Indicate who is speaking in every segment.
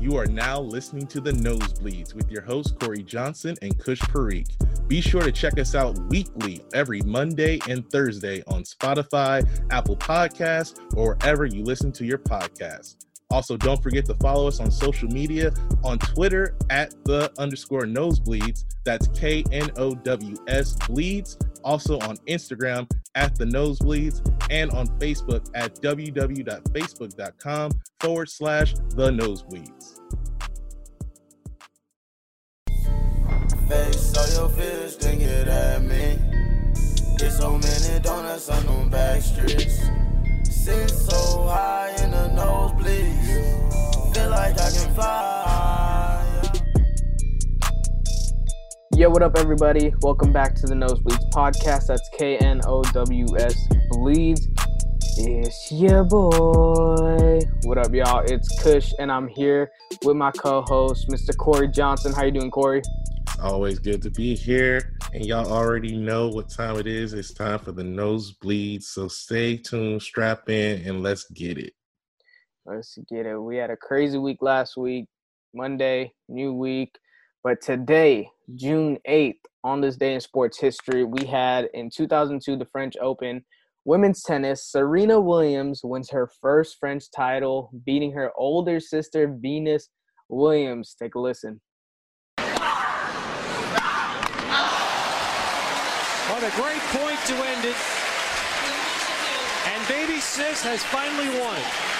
Speaker 1: You are now listening to The Knowsbleeds with your host, Cory Johnson and Kush Parikh. Be sure to check us out weekly every Monday and Thursday on Spotify, Apple Podcasts, or wherever you listen to your podcasts. Also, don't forget to follow us on social media on Twitter at the underscore knowsbleeds. That's K N O W S bleeds. Also on Instagram at the knowsbleeds and on Facebook at www.facebook.com forward slash the knowsbleeds.
Speaker 2: Face all your then get at me. Get so many donuts on them back streets. Sit so high in the nosebleeds. Feel like I can fly.
Speaker 3: Yo, what up, everybody? Welcome back to the Knowsbleeds podcast. That's K N O W S Bleeds. It's your boy. What up, y'all? It's Kush, and I'm here with my co-host, Mr. Cory Johnson. How you doing, Cory?
Speaker 1: Always good to be here. And y'all already know what time it is. It's time for the knowsbleeds. So stay tuned, strap in, and let's get it.
Speaker 3: Let's get it. We had a crazy week last week, Monday, new week. But today, June 8th, on this day in sports history, we had in 2002 the French Open women's tennis. Serena Williams wins her first French title, beating her older sister, Venus Williams. Take a listen.
Speaker 4: What a great point to end it. And Baby Sis has finally won.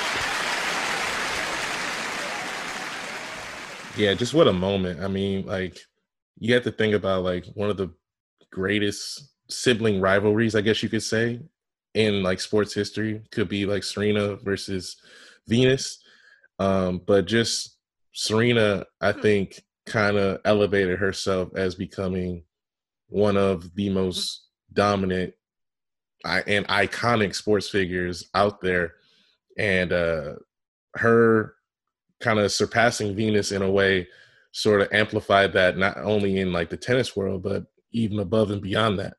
Speaker 1: Yeah, just what a moment. I mean, like, you have to think about like one of the greatest sibling rivalries, I guess you could say, in like sports history. Could be like Serena versus Venus. Um, but just Serena, I think, kind of elevated herself as becoming one of the most dominant and iconic sports figures out there. And uh, her kind of surpassing Venus in a way sort of amplified that not only in like the tennis world, but even above and beyond that.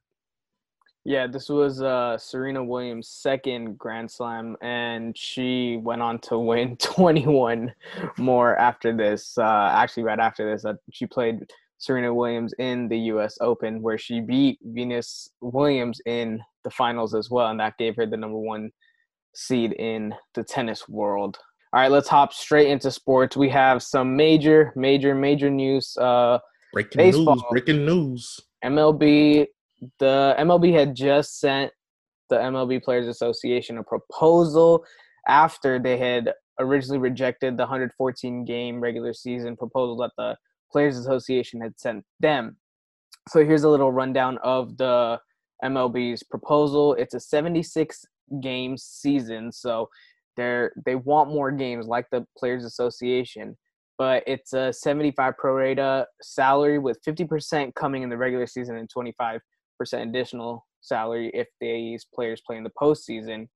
Speaker 3: Yeah, this was uh, Serena Williams' second Grand Slam, and she went on to win 21 more after this. Uh, actually, right after this, uh, she played Serena Williams in the U.S. Open, where she beat Venus Williams in the finals as well, and that gave her the number one seed in the tennis world. All right, let's hop straight into sports. We have some major, major, major news. Uh,
Speaker 1: breaking
Speaker 3: baseball.
Speaker 1: news! Breaking news!
Speaker 3: MLB, the MLB had just sent the MLB Players Association a proposal after they had originally rejected the 114 game regular season proposal that the Players Association had sent them. So here's a little rundown of the MLB's proposal. It's a 76 game season, so they're they want more games like the Players Association, but it's a 75 pro rata salary with 50% coming in the regular season and 25% additional salary if these players play in the postseason.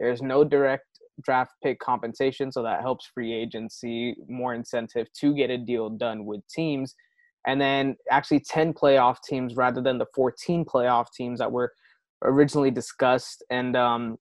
Speaker 3: There's no direct draft pick compensation, so that helps free agency more incentive to get a deal done with teams. And then actually 10 playoff teams rather than the 14 playoff teams that were originally discussed. And um,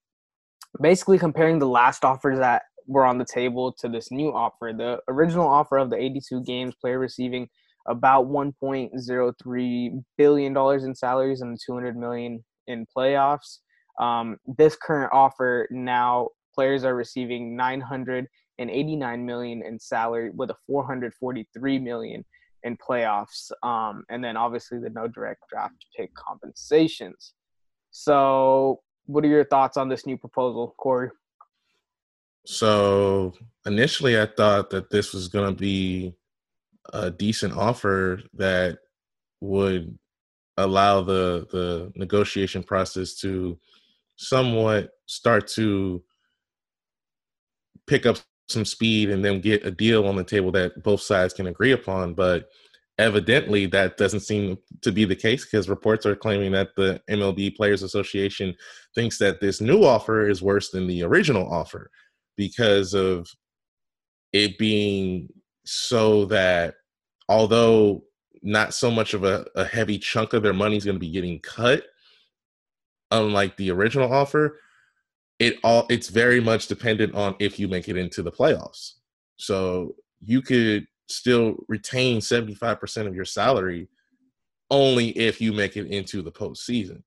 Speaker 3: basically comparing the last offers that were on the table to this new offer. The original offer of the 82 games, player receiving about 1.03 billion dollars in salaries and 200 million in playoffs. Um, this current offer now players are receiving 989 million in salary with a 443 million in playoffs um, and then obviously the no direct draft pick compensations so what are your thoughts on this new proposal cory?
Speaker 1: So initially, I thought that this was going to be a decent offer that would allow the the negotiation process to somewhat start to pick up some speed and then get a deal on the table that both sides can agree upon. But evidently that doesn't seem to be the case because reports are claiming that the MLB Players Association thinks that this new offer is worse than the original offer because of it being so that although not so much of a, a heavy chunk of their money is going to be getting cut unlike the original offer it all it's very much dependent on if you make it into the playoffs. So you could still retain 75% of your salary only if you make it into the postseason.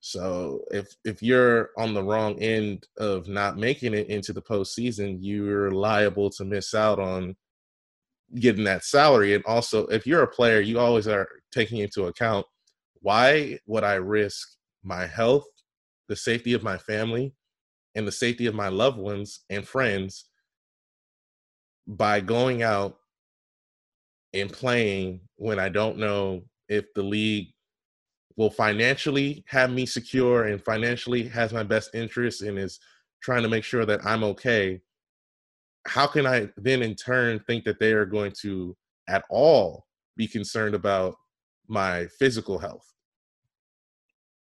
Speaker 1: So if if you're on the wrong end of not making it into the postseason, you're liable to miss out on getting that salary. And also, if you're a player, you always are taking into account why would I risk my health, the safety of my family, and the safety of my loved ones and friends by going out and playing when I don't know if the league will financially have me secure and financially has my best interest and is trying to make sure that I'm okay, how can I then in turn think that they are going to at all be concerned about my physical health?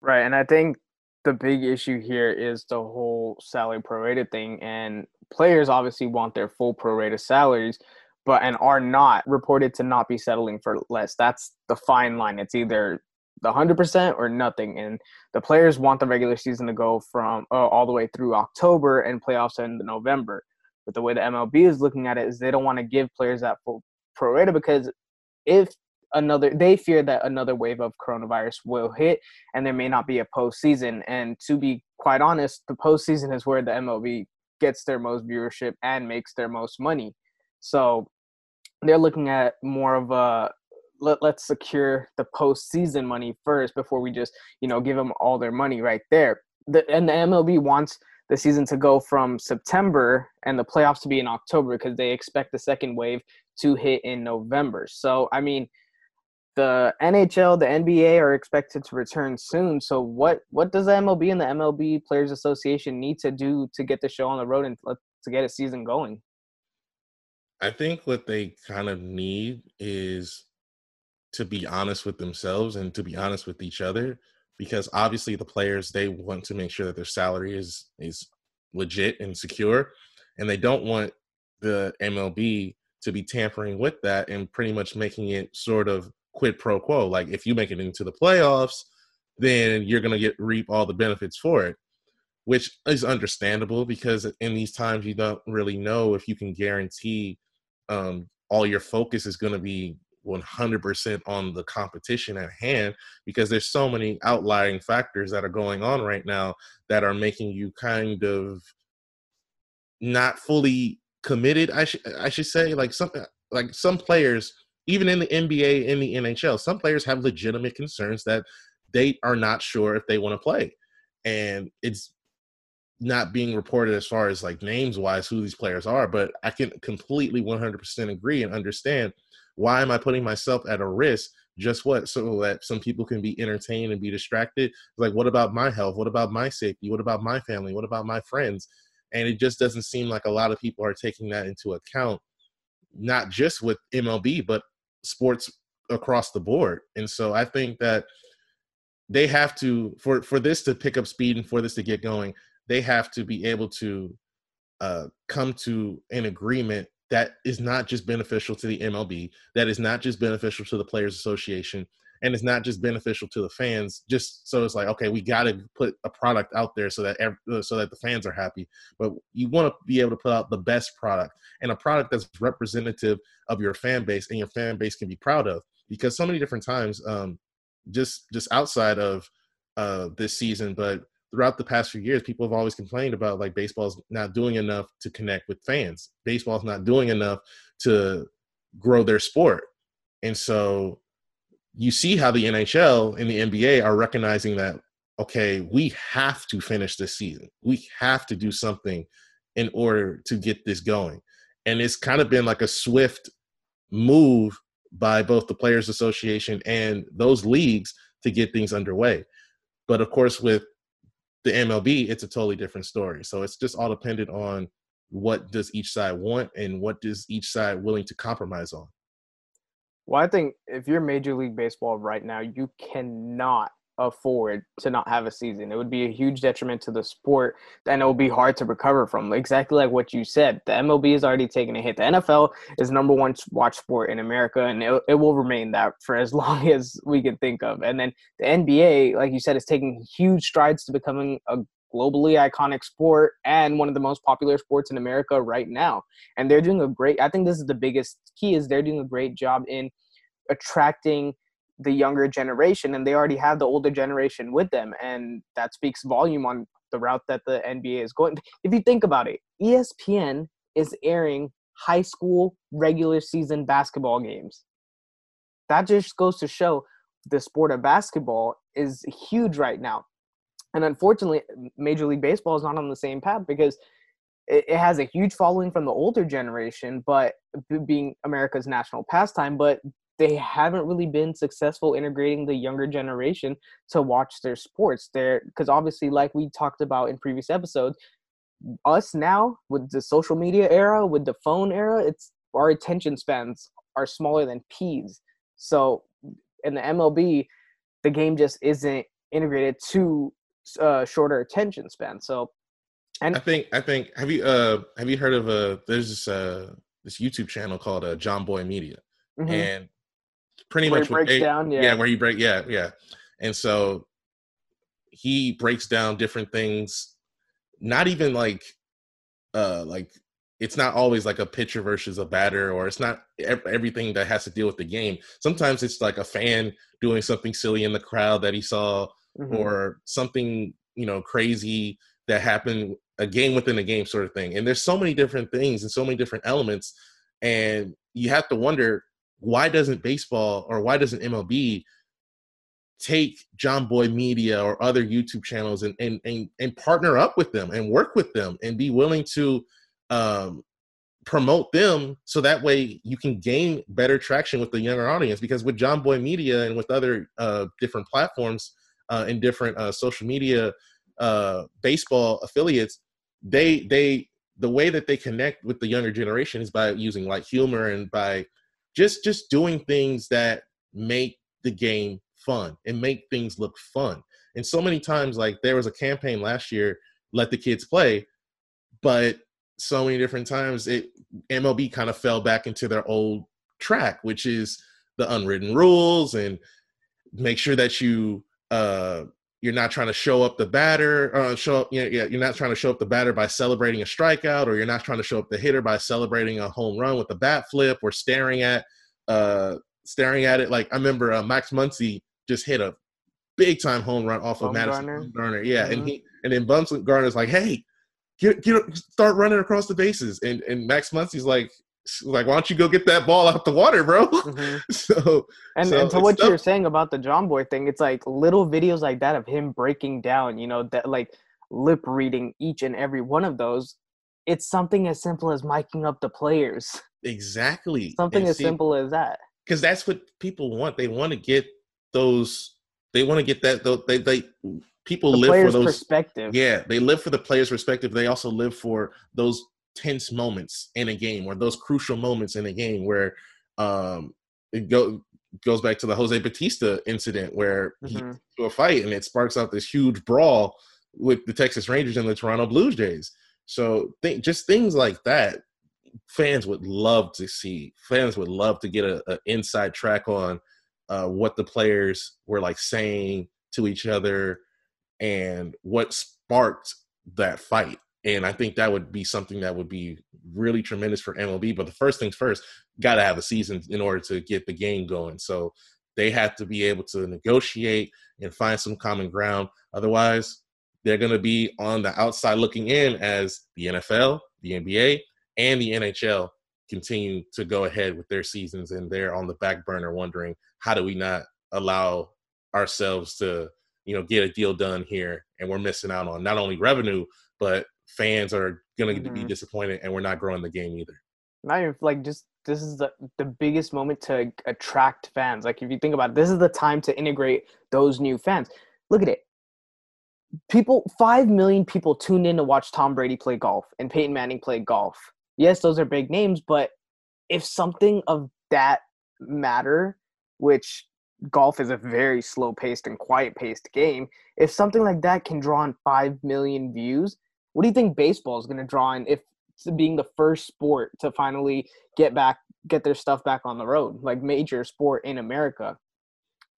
Speaker 3: Right. And I think the big issue here is the whole salary prorated thing. And players obviously want their full prorated salaries, but and are not reported to not be settling for less. That's the fine line. It's either the 100% or nothing. And the players want the regular season to go from uh, all the way through October and playoffs in November. But the way the MLB is looking at it is they don't want to give players that full pro rata because if another they fear that another wave of coronavirus will hit and there may not be a postseason. And to be quite honest, the postseason is where the MLB gets their most viewership and makes their most money. So they're looking at more of a let, let's secure the postseason money first before we just you know give them all their money right there. The, and the MLB wants the season to go from September and the playoffs to be in October because they expect the second wave to hit in November. So I mean, the NHL, the NBA are expected to return soon. So what what does the MLB and the MLB Players Association need to do to get the show on the road and to get a season going?
Speaker 1: I think what they kind of need is to be honest with themselves and to be honest with each other because obviously the players they want to make sure that their salary is is legit and secure and they don't want the MLB to be tampering with that and pretty much making it sort of quid pro quo. Like if you make it into the playoffs then you're going to get reap all the benefits for it which is understandable because in these times you don't really know if you can guarantee um, all your focus is going to be 100% on the competition at hand because there's so many outlying factors that are going on right now that are making you kind of not fully committed i should i should say like some like some players even in the NBA in the NHL some players have legitimate concerns that they are not sure if they want to play. And it's not being reported as far as like names wise who these players are but i can completely 100% agree and understand why am I putting myself at a risk? Just what? So that some people can be entertained and be distracted. Like, what about my health? What about my safety? What about my family? What about my friends? And it just doesn't seem like a lot of people are taking that into account, not just with MLB, but sports across the board. And so I think that they have to for for this to pick up speed and for this to get going, they have to be able to uh, come to an agreement that is not just beneficial to the MLB, that is not just beneficial to the Players Association, and it's not just beneficial to the fans. Just so it's like, okay, we got to put a product out there so that every, uh, so that the fans are happy. But you want to be able to put out the best product and a product that's representative of your fan base and your fan base can be proud of. Because so many different times, um, just just outside of uh, this season, but throughout the past few years, people have always complained about like baseball's not doing enough to connect with fans. Baseball's not doing enough to grow their sport. And so you see how the NHL and the NBA are recognizing that, okay, we have to finish this season. We have to do something in order to get this going. And it's kind of been like a swift move by both the Players Association and those leagues to get things underway. But of course, with the MLB, it's a totally different story. So it's just all dependent on what does each side want and what does each side willing to compromise on.
Speaker 3: Well, I think if you're Major League Baseball right now, you cannot afford to not have a season. It would be a huge detriment to the sport, and it will be hard to recover from. Exactly like what you said. The MLB is already taking a hit. The NFL is number one watch sport in America, and it, it will remain that for as long as we can think of. And then the NBA, like you said, is taking huge strides to becoming a globally iconic sport and one of the most popular sports in America right now. And they're doing a great I think this is the biggest key is they're doing a great job in attracting the younger generation and they already have the older generation with them and that speaks volume on the route that the NBA is going. If you think about it, ESPN is airing high school regular season basketball games. That just goes to show the sport of basketball is huge right now. And unfortunately, Major League Baseball is not on the same path because it, has a huge following from the older generation, but being America's national pastime, but they haven't really been successful integrating the younger generation to watch their sports. There because obviously like we talked about in previous episodes us now with the social media era with the phone era it's our attention spans are smaller than peas so in the mlb the game just isn't integrated to uh, shorter attention span. So
Speaker 1: and i think i think have you uh have you heard of uh there's this uh this youtube channel called uh jomboy media. Mm-hmm. and pretty
Speaker 3: where
Speaker 1: much
Speaker 3: breaks down, yeah.
Speaker 1: yeah, where he break, yeah, yeah, and so he breaks down different things, not even like, uh, like it's not always like a pitcher versus a batter, or it's not everything that has to deal with the game. Sometimes it's like a fan doing something silly in the crowd that he saw, mm-hmm. or something you know crazy that happened a game within a game sort of thing. And there's so many different things and so many different elements, and you have to wonder why doesn't baseball or why doesn't MLB take Jomboy Media or other YouTube channels and and and, and partner up with them and work with them and be willing to um, promote them so that way you can gain better traction with the younger audience? Because with Jomboy Media and with other uh, different platforms uh, and different uh, social media uh, baseball affiliates they they the way that they connect with the younger generation is by using like humor and by just just doing things that make the game fun and make things look fun. And so many times, like there was a campaign last year, let the kids play, but so many different times it MLB kind of fell back into their old track, which is the unwritten rules and make sure that you uh you're not trying to show up the batter uh show up you know, you're not trying to show up the batter by celebrating a strikeout or you're not trying to show up the hitter by celebrating a home run with a bat flip or staring at uh staring at it like i remember uh, max muncy just hit a big time home run off of madison Bumgarner. yeah mm-hmm. and he and then Bumgarner's like hey get get start running across the bases and and max muncy's like like, why don't you go get that ball out the water, bro? Mm-hmm. so,
Speaker 3: and,
Speaker 1: so
Speaker 3: and to what you're saying about the Jomboy thing, it's like little videos like that of him breaking down, you know, that like lip reading each and every one of those. It's something as simple as miking up the players.
Speaker 1: Exactly.
Speaker 3: Something and as see, simple as that.
Speaker 1: Because that's what people want. They want to get those. They want to get that. They they people
Speaker 3: the
Speaker 1: live for those
Speaker 3: perspective.
Speaker 1: Yeah, they live for the players' perspective. They also live for those tense moments in a game or those crucial moments in a game where um, it go, goes back to the Jose Bautista incident where mm-hmm. he to a fight and it sparks out this huge brawl with the Texas Rangers and the Toronto Blue Jays. So th- just things like that, fans would love to see. Fans would love to get an inside track on uh, what the players were like saying to each other and what sparked that fight and I think that would be something that would be really tremendous for MLB. But the first things first, got to have a season in order to get the game going. So they have to be able to negotiate and find some common ground. Otherwise, they're going to be on the outside looking in as the NFL, the NBA, and the NHL continue to go ahead with their seasons and they're on the back burner wondering how do we not allow ourselves to you know get a deal done here and we're missing out on not only revenue but fans are going to mm-hmm. be disappointed and we're not growing the game either.
Speaker 3: Not even like just this is the, the biggest moment to attract fans. Like if you think about it, this is the time to integrate those new fans. Look at it. People, five million people tuned in to watch Tom Brady play golf and Peyton Manning play golf. Yes, those are big names, but if something of that matter, which golf is a very slow paced and quiet paced game. If something like that can draw in 5 million views, what do you think baseball is going to draw in if being the first sport to finally get back get their stuff back on the road, like major sport in America.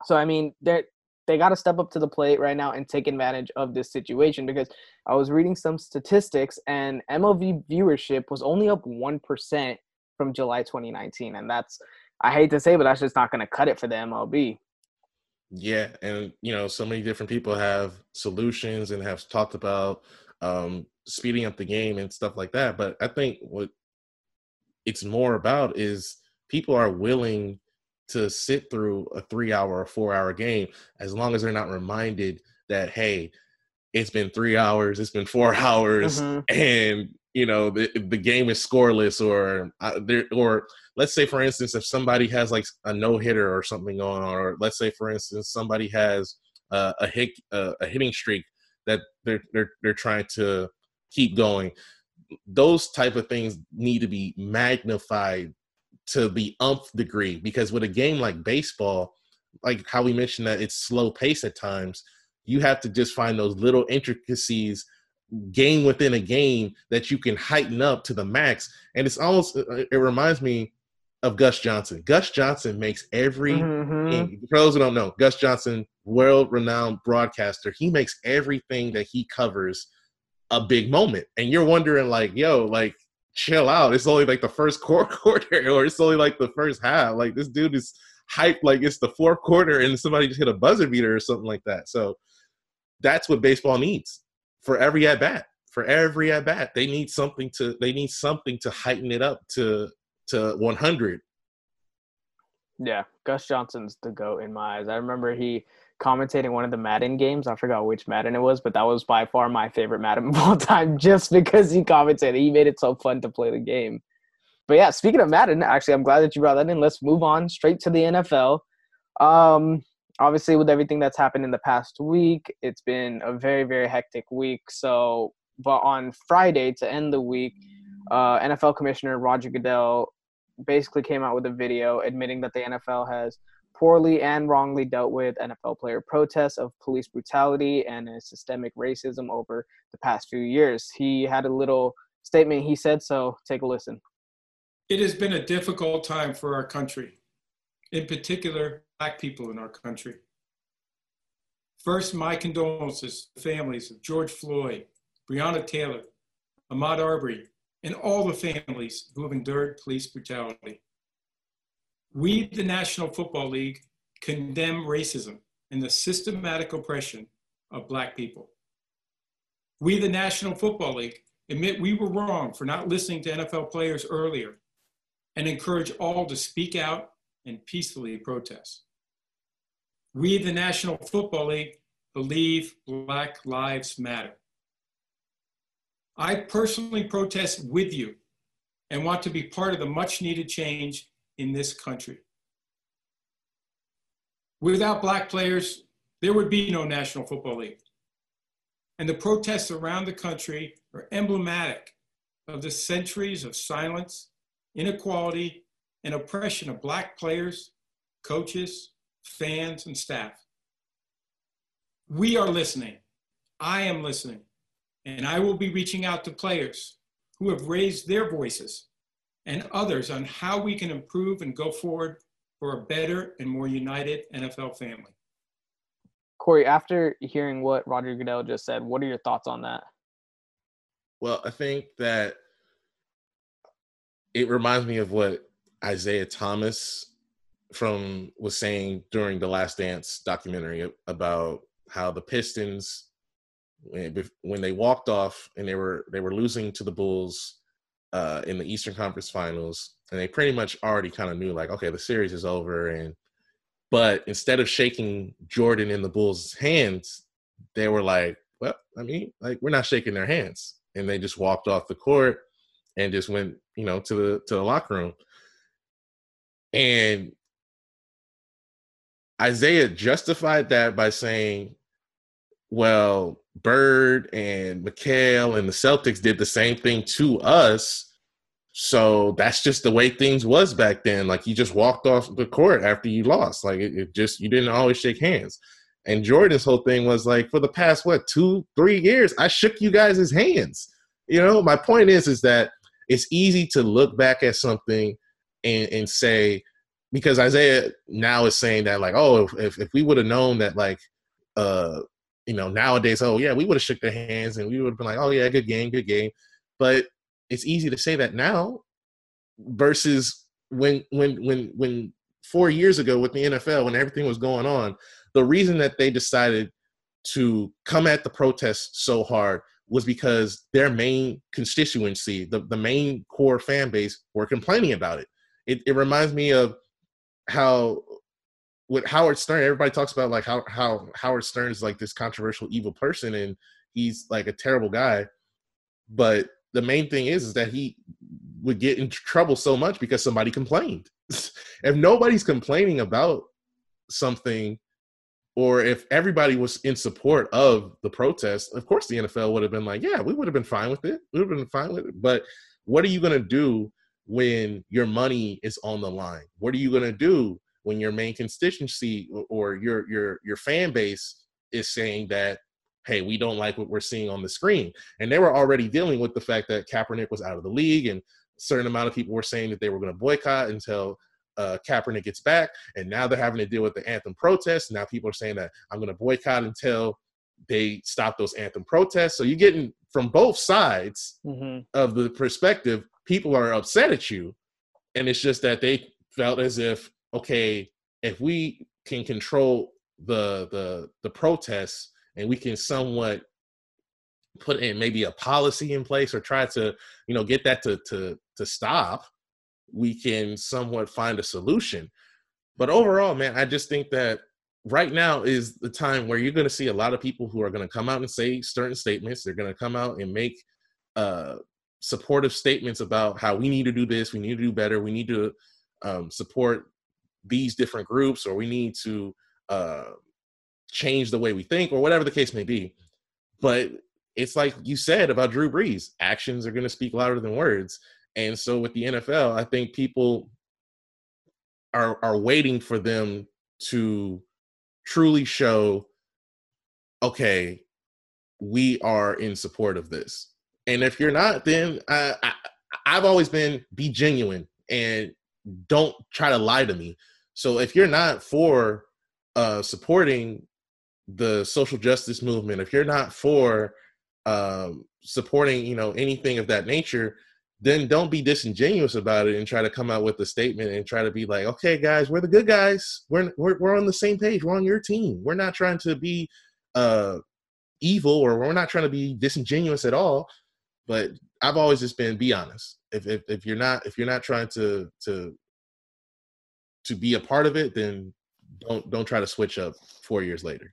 Speaker 3: So I mean, they they got to step up to the plate right now and take advantage of this situation because I was reading some statistics and MLB viewership was only up 1% from July 2019 and that's I hate to say but that's just not going to cut it for the MLB.
Speaker 1: Yeah, and you know, so many different people have solutions and have talked about um, speeding up the game and stuff like that. But I think what it's more about is people are willing to sit through a three hour or four hour game as long as they're not reminded that hey it's been three hours it's been four hours mm-hmm. and you know the, the game is scoreless or uh, there or let's say for instance if somebody has like a no hitter or something going on or let's say for instance somebody has uh, a hit uh, a hitting streak that they're they're they're trying to keep going those type of things need to be magnified to the umph degree because with a game like baseball, like how we mentioned that it's slow pace at times, you have to just find those little intricacies game within a game that you can heighten up to the max. And it's almost it reminds me of Gus Johnson. Gus Johnson makes every mm-hmm. For those who don't know, Gus Johnson, world renowned broadcaster, he makes everything that he covers a big moment. And you're wondering, like, yo, like, chill out. It's only like the first quarter, or it's only like the first half. Like, this dude is hyped like it's the fourth quarter and somebody just hit a buzzer beater or something like that. So that's what baseball needs for every at bat. For every at bat, they need something to they need something to heighten it up to to 100.
Speaker 3: Yeah, Gus Johnson's the goat in my eyes. I remember he commentating one of the Madden games. I forgot which Madden it was, but that was by far my favorite Madden of all time just because he commentated. He made it so fun to play the game. But yeah, speaking of Madden, actually, I'm glad that you brought that in. Let's move on straight to the NFL. Um, obviously, with everything that's happened in the past week, it's been a very, very hectic week. So, but on Friday to end the week, uh, NFL Commissioner Roger Goodell basically came out with a video admitting that the NFL has – poorly and wrongly dealt with NFL player protests of police brutality and systemic racism over the past few years. He had a little statement he said, so take a listen.
Speaker 5: It has been a difficult time for our country, in particular, Black people in our country. First, my condolences to the families of George Floyd, Breonna Taylor, Ahmaud Arbery, and all the families who have endured police brutality. We, the National Football League, condemn racism and the systematic oppression of Black people. We, the National Football League, admit we were wrong for not listening to NFL players earlier and encourage all to speak out and peacefully protest. We, the National Football League, believe Black Lives Matter. I personally protest with you and want to be part of the much needed change in this country. Without black players, there would be no National Football League. And the protests around the country are emblematic of the centuries of silence, inequality, and oppression of black players, coaches, fans, and staff. We are listening. I am listening. And I will be reaching out to players who have raised their voices and others on how we can improve and go forward for a better and more united NFL family.
Speaker 3: Cory, after hearing what Roger Goodell just said, what are your thoughts on that?
Speaker 1: Well, I think that it reminds me of what Isiah Thomas from was saying during the Last Dance documentary about how the Pistons when they walked off and they were they were losing to the Bulls uh, in the Eastern Conference Finals, and they pretty much already kind of knew like, okay, the series is over. And but instead of shaking Jordan in the Bulls' hands, they were like, well, I mean, like we're not shaking their hands, and they just walked off the court and just went, you know, to the to the locker room. And Isiah justified that by saying, well, Bird and McHale and the Celtics did the same thing to us. So that's just the way things was back then. Like you just walked off the court after you lost. Like it, it just you didn't always shake hands. And Jordan's whole thing was like for the past what two, three years, I shook you guys' hands. You know, my point is is that it's easy to look back at something and, and say because Isiah now is saying that like, oh, if if we would have known that like uh you know, nowadays, oh yeah, we would have shook their hands and we would have been like, oh yeah, good game, good game. But it's easy to say that now versus when when when when four years ago with the NFL when everything was going on, the reason that they decided to come at the protests so hard was because their main constituency, the, the main core fan base, were complaining about it. It, it reminds me of how with Howard Stern, everybody talks about like how how Howard Stern is like this controversial evil person and he's like a terrible guy. But the main thing is is that he would get in trouble so much because somebody complained. if nobody's complaining about something or if everybody was in support of the protest, of course the NFL would have been like, yeah, we would have been fine with it. We would have been fine with it. But what are you going to do when your money is on the line? What are you going to do when your main constituency or your your your fan base is saying that hey, we don't like what we're seeing on the screen. And they were already dealing with the fact that Kaepernick was out of the league and a certain amount of people were saying that they were going to boycott until uh, Kaepernick gets back. And now they're having to deal with the anthem protests. Now people are saying that I'm going to boycott until they stop those anthem protests. So you're getting from both sides mm-hmm. of the perspective, people are upset at you. And it's just that they felt as if okay, if we can control the the the protests and we can somewhat put in maybe a policy in place or try to you know get that to to to stop we can somewhat find a solution. But overall man i just think that right now is the time where you're going to see a lot of people who are going to come out and say certain statements. They're going to come out and make uh supportive statements about how we need to do this we need to do better we need to um, support these different groups or we need to uh, change the way we think or whatever the case may be. But it's like you said about Drew Brees, actions are going to speak louder than words. And so with the NFL, I think people are are waiting for them to truly show okay, we are in support of this. And if you're not, then I, I I've always been be genuine and don't try to lie to me so if you're not for uh, supporting the social justice movement, if you're not for um, supporting, you know, anything of that nature, then don't be disingenuous about it and try to come out with a statement and try to be like, okay, guys, we're the good guys. We're we're, we're on the same page. We're on your team. We're not trying to be uh, evil or we're not trying to be disingenuous at all. But I've always just been be honest. If if, if you're not if you're not trying to to to be a part of it, then don't don't try to switch up four years later.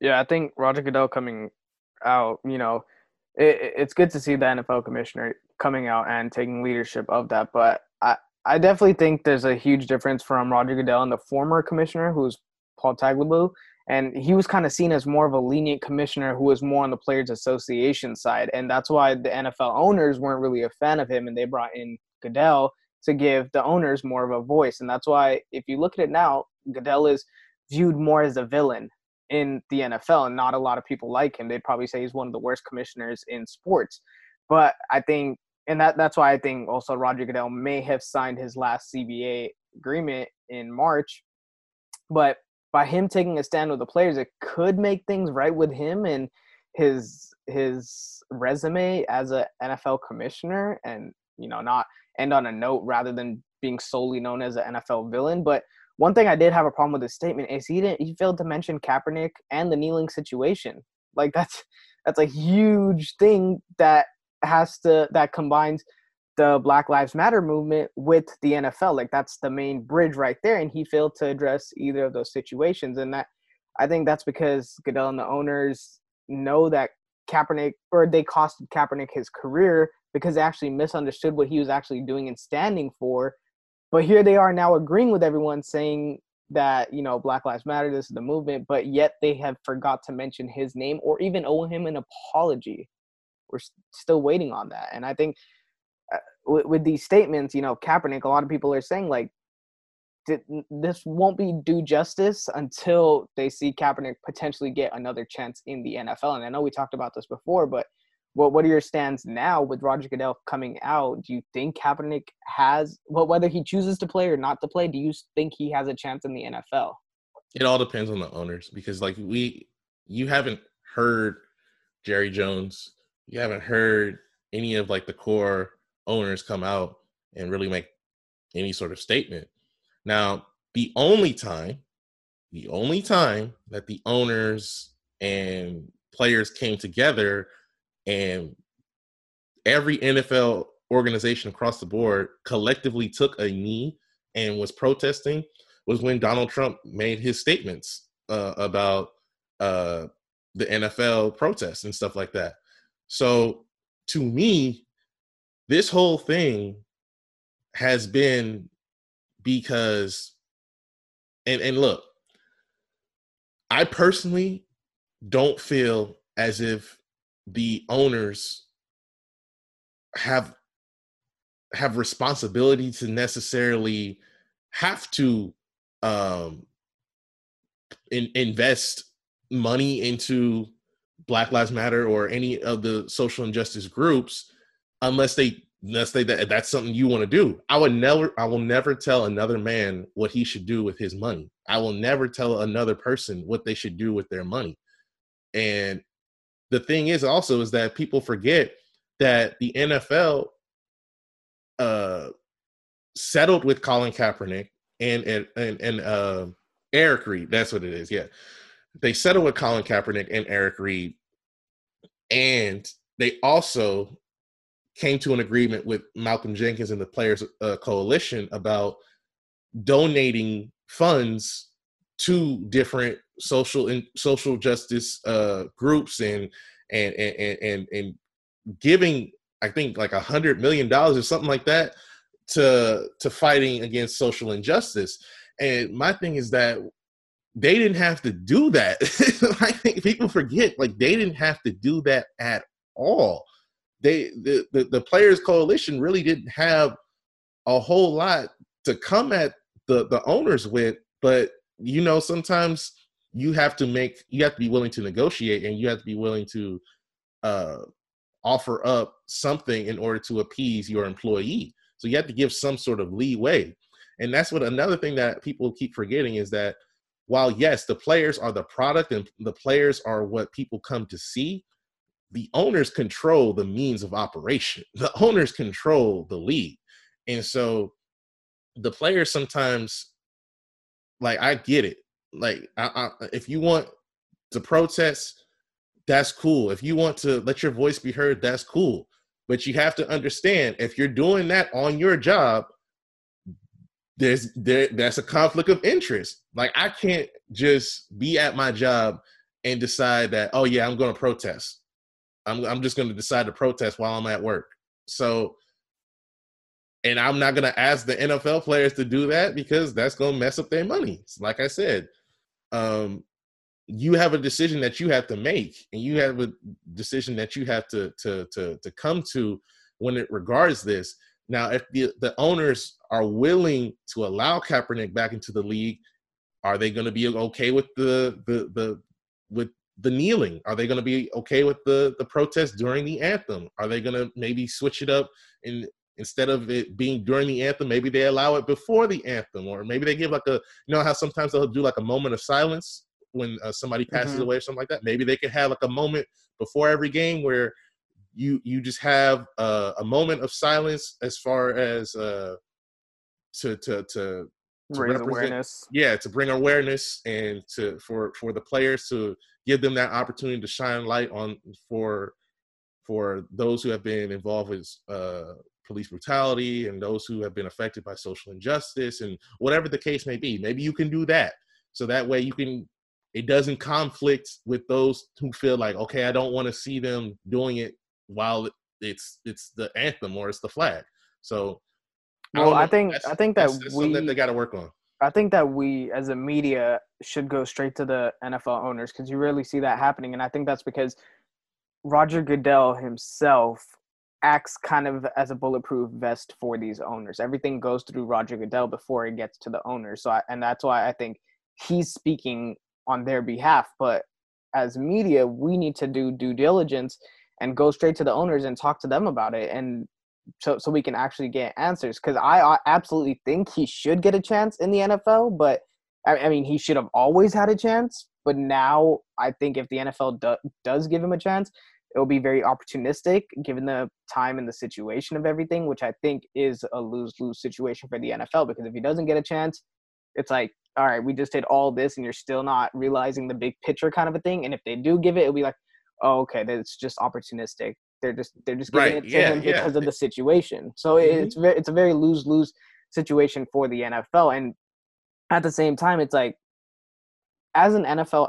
Speaker 3: Yeah, I think Roger Goodell coming out, you know, it, it's good to see the NFL commissioner coming out and taking leadership of that. But I, I definitely think there's a huge difference from Roger Goodell and the former commissioner, who's Paul Tagliabue. And he was kind of seen as more of a lenient commissioner who was more on the Players Association side. And that's why the NFL owners weren't really a fan of him and they brought in Goodell to give the owners more of a voice. And that's why, if you look at it now, Goodell is viewed more as a villain in the NFL, and not a lot of people like him. They'd probably say he's one of the worst commissioners in sports. But I think, and that that's why I think also Roger Goodell may have signed his last CBA agreement in March. But by him taking a stand with the players, it could make things right with him and his his resume as a NFL commissioner, and you know, not end on a note rather than being solely known as an NFL villain. But one thing I did have a problem with his statement is he didn't he failed to mention Kaepernick and the kneeling situation. Like that's that's a huge thing that has to that combines the Black Lives Matter movement with the NFL. Like that's the main bridge right there. And he failed to address either of those situations. And that I think that's because Goodell and the owners know that Kaepernick or they costed Kaepernick his career because they actually misunderstood what he was actually doing and standing for. But here they are now agreeing with everyone saying that, you know, Black Lives Matter, this is the movement, but yet they have forgot to mention his name or even owe him an apology. We're still waiting on that. And I think uh, with, with these statements, you know, Kaepernick, a lot of people are saying like this won't be due justice until they see Kaepernick potentially get another chance in the NFL. And I know we talked about this before, but what what are your stands now with Roger Goodell coming out? Do you think Kaepernick has well whether he chooses to play or not to play, do you think he has a chance in the NFL?
Speaker 1: It all depends on the owners because like we you haven't heard Jerry Jones, you haven't heard any of like the core owners come out and really make any sort of statement. Now, the only time, the only time that the owners and players came together and every NFL organization across the board collectively took a knee and was protesting was when Donald Trump made his statements uh, about uh, the NFL protests and stuff like that. So to me, this whole thing has been because and and look, I personally don't feel as if the owners have have responsibility to necessarily have to um in, invest money into black lives matter or any of the social injustice groups unless they unless they that, that's something you want to do. I would never i will never tell another man what he should do with his money. I will never tell another person what they should do with their money. And the thing is also is that people forget that the NFL uh, settled with Colin Kaepernick and and and, and uh, Eric Reid. That's what it is. Yeah, they settled with Colin Kaepernick and Eric Reid, and they also came to an agreement with Malcolm Jenkins and the Players uh, Coalition about donating funds to different social and social justice uh, groups and and and and and giving I think like a hundred million dollars or something like that to to fighting against social injustice. And my thing is that they didn't have to do that. I think people forget like they didn't have to do that at all. They the, the the players coalition really didn't have a whole lot to come at the the owners with, but you know sometimes you have to make you have to be willing to negotiate and you have to be willing to uh, offer up something in order to appease your employee. So you have to give some sort of leeway. And that's what another thing that people keep forgetting is that while yes the players are the product and the players are what people come to see the owners control the means of operation. The owners control the league. And so the players sometimes like i get it like, I, I, if you want to protest, that's cool. If you want to let your voice be heard, that's cool. But you have to understand if you're doing that on your job, there's there that's a conflict of interest. Like I can't just be at my job and decide that oh yeah I'm going to protest. I'm I'm just going to decide to protest while I'm at work. So and I'm not going to ask the NFL players to do that because that's going to mess up their money. Like I said, um, you have a decision that you have to make, and you have a decision that you have to to to to come to when it regards this. Now, if the the owners are willing to allow Kaepernick back into the league, are they going to be okay with the the the with the kneeling? Are they going to be okay with the the protest during the anthem? Are they going to maybe switch it up and instead of it being during the anthem, maybe they allow it before the anthem, or maybe they give like a, you know, how sometimes they'll do like a moment of silence when uh, somebody passes mm-hmm. away or something like that. Maybe they could have like a moment before every game where you you just have uh, a moment of silence as far as uh, to to to to
Speaker 3: raise awareness.
Speaker 1: Yeah, to bring awareness and to for for the players to give them that opportunity to shine light on for for those who have been involved with uh, police brutality and those who have been affected by social injustice and whatever the case may be. Maybe you can do that. So that way you can it doesn't conflict with those who feel like, okay, I don't want to see them doing it while it's it's the anthem or it's the flag. So
Speaker 3: well, I, I think I think that that's, that's we
Speaker 1: that they got to work on.
Speaker 3: I think that we as a media should go straight to the NFL owners because you really see that happening, and I think that's because Roger Goodell himself acts kind of as a bulletproof vest for these owners. Everything goes through Roger Goodell before it gets to the owners. So, I, and that's why I think he's speaking on their behalf. But as media, we need to do due diligence and go straight to the owners and talk to them about it, and so so we can actually get answers. Because I, absolutely think he should get a chance in the NFL, but I, I mean he should have always had a chance. But now I think if the NFL do, does give him a chance, it will be very opportunistic given the time and the situation of everything, which I think is a lose lose situation for the NFL because if he doesn't get a chance, it's like, all right, we just did all this and you're still not realizing the big picture kind of a thing. And if they do give it, it'll be like, oh, okay, that's just opportunistic. They're just they're just giving
Speaker 1: Right,
Speaker 3: it to
Speaker 1: yeah,
Speaker 3: him
Speaker 1: yeah.
Speaker 3: because of the situation. So
Speaker 1: Mhm.
Speaker 3: it's very it's a very lose lose situation for the NFL. And at the same time, it's like as an NFL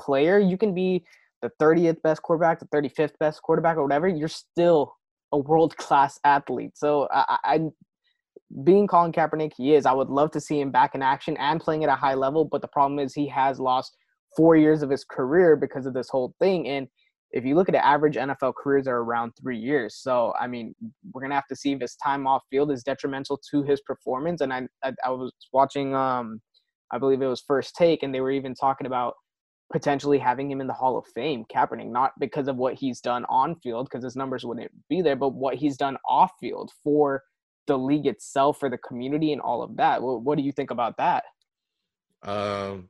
Speaker 3: player, you can be the 30th best quarterback, the 35th best quarterback, or whatever. You're still a world class athlete. So I, I, being Colin Kaepernick, he is. I would love to see him back in action and playing at a high level. But the problem is he has lost four years of his career because of this whole thing. And if you look at the average NFL careers are around three years. So I mean, we're gonna have to see if his time off field is detrimental to his performance. And I I, I was watching um I believe it was First Take, and they were even talking about potentially having him in the Hall of Fame, Kaepernick, not because of what he's done on field, because his numbers wouldn't be there, but what he's done off field for the league itself, for the community, and all of that. What, what do you think about that?
Speaker 1: Um,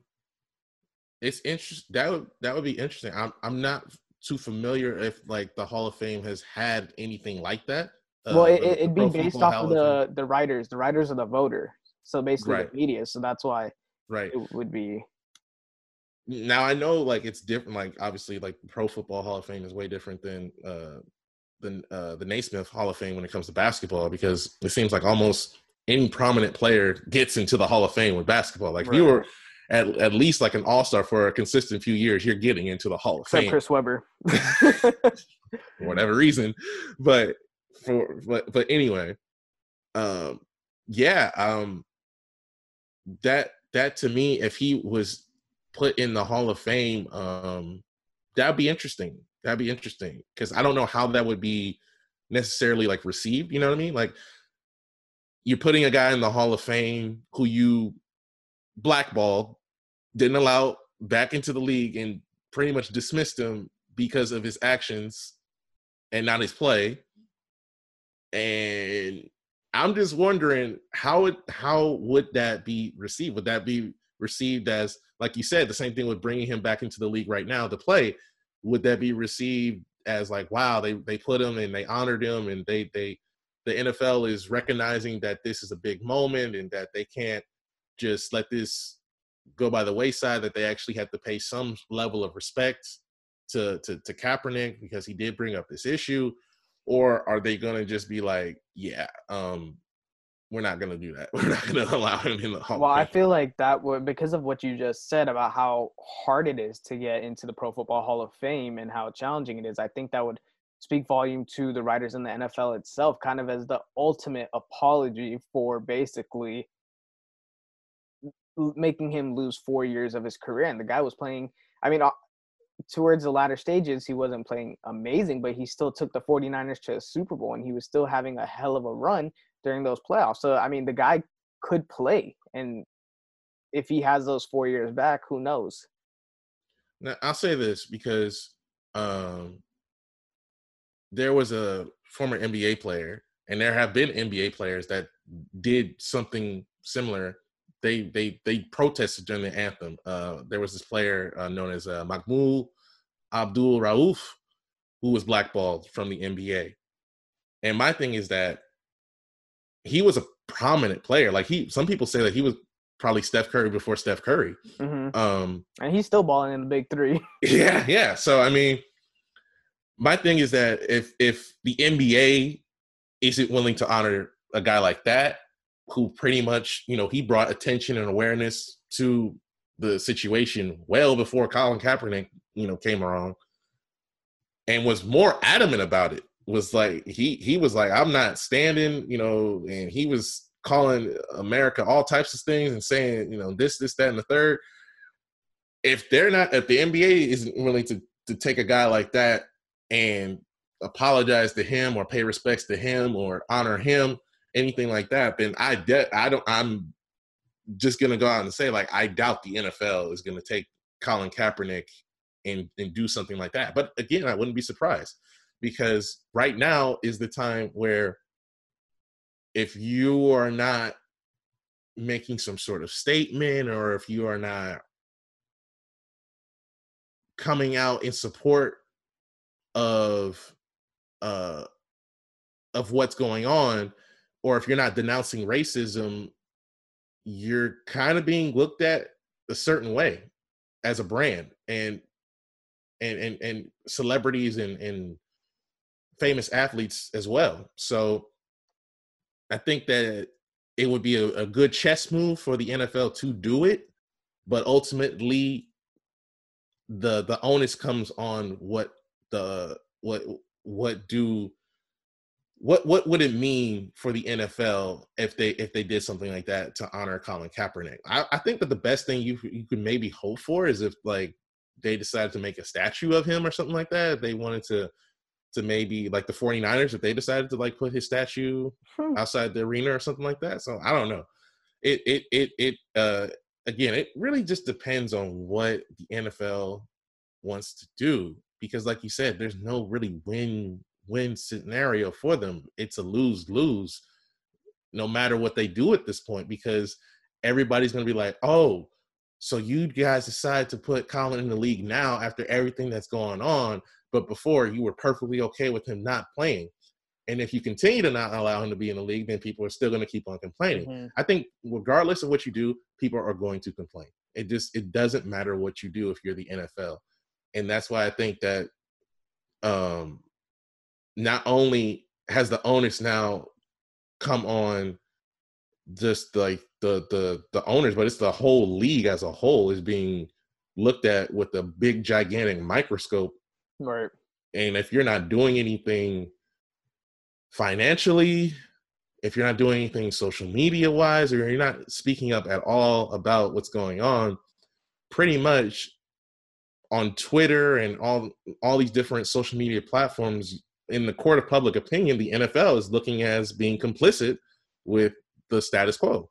Speaker 1: it's interesting. That would that would be interesting. I'm I'm not too familiar if like the Hall of Fame has had anything like that.
Speaker 3: well,
Speaker 1: Uh,
Speaker 3: it,
Speaker 1: the-
Speaker 3: it-
Speaker 1: the
Speaker 3: it'd be based off
Speaker 1: Hall
Speaker 3: of the the writers. The writers are the voter, so basically
Speaker 1: Right.
Speaker 3: the media. So that's why
Speaker 1: right
Speaker 3: it would be.
Speaker 1: Now. I know like it's different. Like obviously, like Pro Football Hall of Fame is way different than uh than uh, the Naismith Hall of Fame when it comes to basketball because it seems like almost any prominent player gets into the Hall of Fame with basketball. Like if you were at at least like an All Star for a consistent few years, you're getting into the Hall of
Speaker 3: Except
Speaker 1: Fame.
Speaker 3: Chris Webber.
Speaker 1: for whatever reason. But for but but anyway, um yeah, um that that to me, if he was put in the Hall of Fame, um that'd be interesting. That'd be interesting. Cause I don't know how that would be necessarily like received, you know what I mean? Like you're putting a guy in the Hall of Fame who you blackball, didn't allow back into the league and pretty much dismissed him because of his actions and not his play. And I'm just wondering how it how would that be received? Would that be received as like you said, the same thing with bringing him back into the league right now to play? Would that be received as like wow they they put him and they honored him and they they the NFL is recognizing that this is a big moment and that they can't just let this go by the wayside that they actually have to pay some level of respect to to, to Kaepernick because he did bring up this issue, or are they going to just be like, yeah, um, we're not going to do that. We're not going to allow him in the Hall.
Speaker 3: Well, I feel like that would because of what you just said about how hard it is to get into the Pro Football Hall of Fame and how challenging it is. I think that would speak volume to the writers in the NFL itself, kind of as the ultimate apology for basically making him lose four years of his career. And the guy was playing. I mean, uh, towards the latter stages, he wasn't playing amazing, but he still took the 49ers to a Super Bowl, and he was still having a hell of a run during those playoffs. So I mean, the guy could play, and if he has those four years back, who knows?
Speaker 1: Now, I'll say this because um, there was a former NBA player, and there have been NBA players that did something similar. They they they protested during the anthem. Uh, there was this player uh, known as uh, Mahmoud Abdul Rauf who was blackballed from the NBA. And my thing is that he was a prominent player. Like he, some people say that he was probably Steph Curry before Steph Curry.
Speaker 3: hmm
Speaker 1: Um,
Speaker 3: And he's still balling in the big three.
Speaker 1: yeah, yeah. So I mean, my thing is that if if the NBA isn't willing to honor a guy like that, who pretty much you know he brought attention and awareness to the situation well before Colin Kaepernick you know came around, and was more adamant about it. Was like he he was like I'm not standing, you know, and he was calling America all types of things and saying you know this this that and the third if they're not if the NBA isn't willing to to take a guy like that and apologize to him or pay respects to him or honor him, anything like that, then I de- I don't I'm just gonna go out and say like I doubt the NFL is gonna take Colin Kaepernick and and do something like that. But again, I wouldn't be surprised because right now is the time where if you are not making some sort of statement or if you are not coming out in support of uh of what's going on or if you're not denouncing racism you're kind of being looked at a certain way as a brand and and and, and celebrities and and famous athletes as well so i think that it would be a, a good chess move for the nfl to do it but ultimately the the onus comes on what the what what do what what would it mean for the NFL if they if they did something like that to honor Colin Kaepernick? I, I think that the best thing you you could maybe hope for is if like they decided to make a statue of him or something like that. If they wanted to to maybe like the 49ers if they decided to like put his statue hmm. outside the arena or something like that. So I don't know. It it it it uh again, it really just depends on what the NFL wants to do because like you said there's no really win win scenario for them it's a lose lose no matter what they do at this point because everybody's going to be like oh so you guys decide to put Colin in the league now after everything that's going on but before you were perfectly okay with him not playing. And if you continue to not allow him to be in the league then people are still going to keep on complaining. Mm-hmm. i think regardless of what you do people are going to complain. It just it doesn't matter what you do if you're the nfl and that's why I think that um, not only has the onus now come on just like the the the owners, but it's the whole league as a whole is being looked at with a big gigantic microscope.
Speaker 3: Right.
Speaker 1: And if you're not doing anything financially, if you're not doing anything social media wise, or you're not speaking up at all about what's going on, pretty much on Twitter and all all these different social media platforms, in the court of public opinion, the NFL is looking as being complicit with the status quo.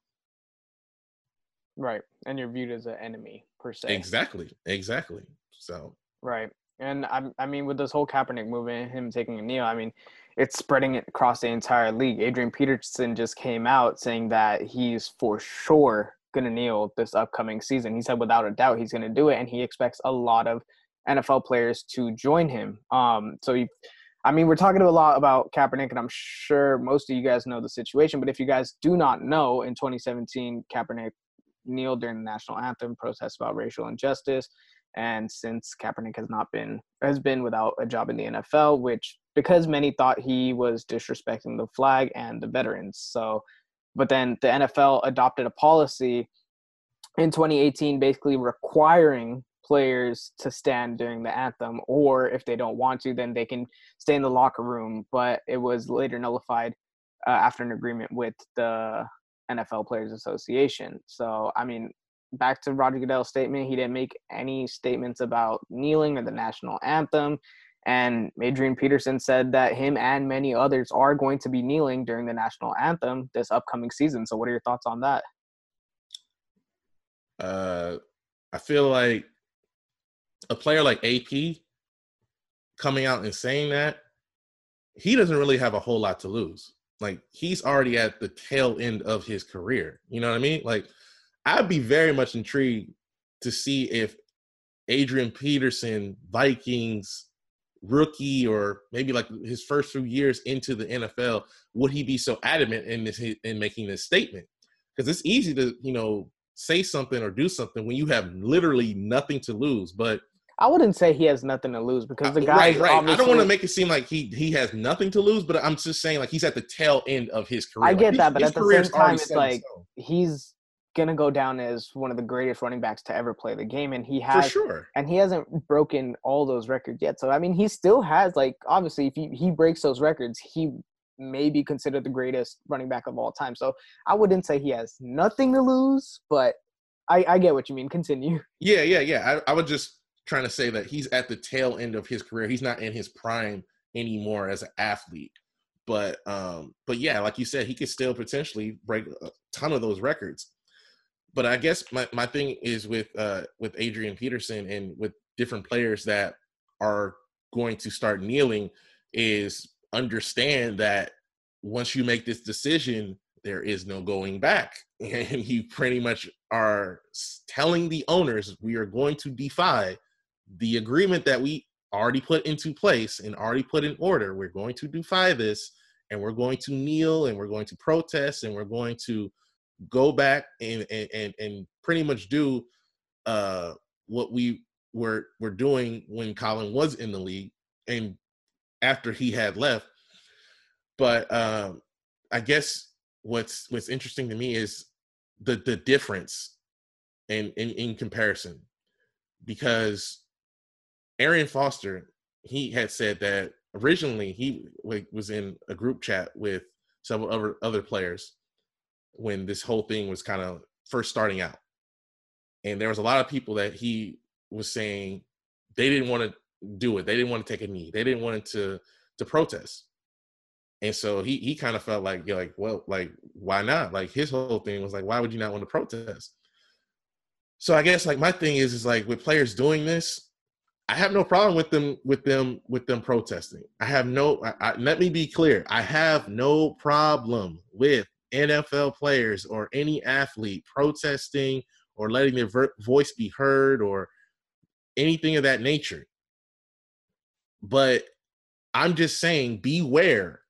Speaker 3: Right, and you're viewed as an enemy per se.
Speaker 1: Exactly, exactly. So
Speaker 3: right, and I, I mean, with this whole Kaepernick movement, him taking a knee, I mean, it's spreading it across the entire league. Adrian Peterson just came out saying that he's for sure going to kneel this upcoming season. He said without a doubt he's going to do it, and he expects a lot of NFL players to join him. Um, so, I mean, we're talking a lot about Kaepernick, and I'm sure most of you guys know the situation. But if you guys do not know, in 2017, Kaepernick kneeled during the national anthem, protests about racial injustice. And since Kaepernick has not been has been without a job in the NFL, which because many thought he was disrespecting the flag and the veterans. So but then the NFL adopted a policy in 2018 basically requiring players to stand during the anthem or if they don't want to then they can stay in the locker room but it was later nullified uh, after an agreement with the NFL Players Association so i mean back to Roger Goodell's statement he didn't make any statements about kneeling or the national anthem and Adrian Peterson said that him and many others are going to be kneeling during the national anthem this upcoming season. So, what are your thoughts on that?
Speaker 1: Uh, I feel like a player like AP coming out and saying that he doesn't really have a whole lot to lose. Like he's already at the tail end of his career. You know what I mean? Like I'd be very much intrigued to see if Adrian Peterson, Vikings, rookie or maybe like his first few years into the NFL, would he be so adamant in this in making this statement? Because it's easy to you know say something or do something when you have literally nothing to lose. But
Speaker 3: I wouldn't say he has nothing to lose because the uh, guy.
Speaker 1: Right, right. I don't want to make it seem like he he has nothing to lose, but I'm just saying like he's at the tail end of his career.
Speaker 3: I get
Speaker 1: like,
Speaker 3: that, but at the same time, it's like he's gonna go down as one of the greatest running backs to ever play the game, and he has
Speaker 1: sure,
Speaker 3: and he hasn't broken all those records yet. So I mean, he still has like obviously if he, he breaks those records, he may be considered the greatest running back of all time. So I wouldn't say he has nothing to lose, but I, I get what you mean. Continue.
Speaker 1: Yeah, yeah, yeah. I, I was just trying to say that he's at the tail end of his career. He's not in his prime anymore as an athlete. But um, but yeah, like you said, he could still potentially break a ton of those records. But I guess my, my thing is with uh with Adrian Peterson and with different players that are going to start kneeling is understand that once you make this decision, there is no going back. And you pretty much are telling the owners we are going to defy the agreement that we already put into place and already put in order. We're going to defy this and we're going to kneel and we're going to protest and we're going to go back and and and, pretty much do uh what we were were doing when Colin was in the league and after he had left. But um I guess what's what's interesting to me is the the difference in in, in comparison because Arian Foster he had said that originally he was in a group chat with several other other players when this whole thing was kind of first starting out and there was a lot of people that he was saying they didn't want to do it they didn't want to take a knee they didn't want to to protest and so he he kind of felt like you're like, well, like why not? Like his whole thing was like, why would you not want to protest? So I guess like my thing is is like with players doing this, I have no problem with them with them with them protesting. I have no. I, I, let me be clear. I have no problem with NFL players or any athlete protesting or letting their ver- voice be heard or anything of that nature. But I'm just saying, beware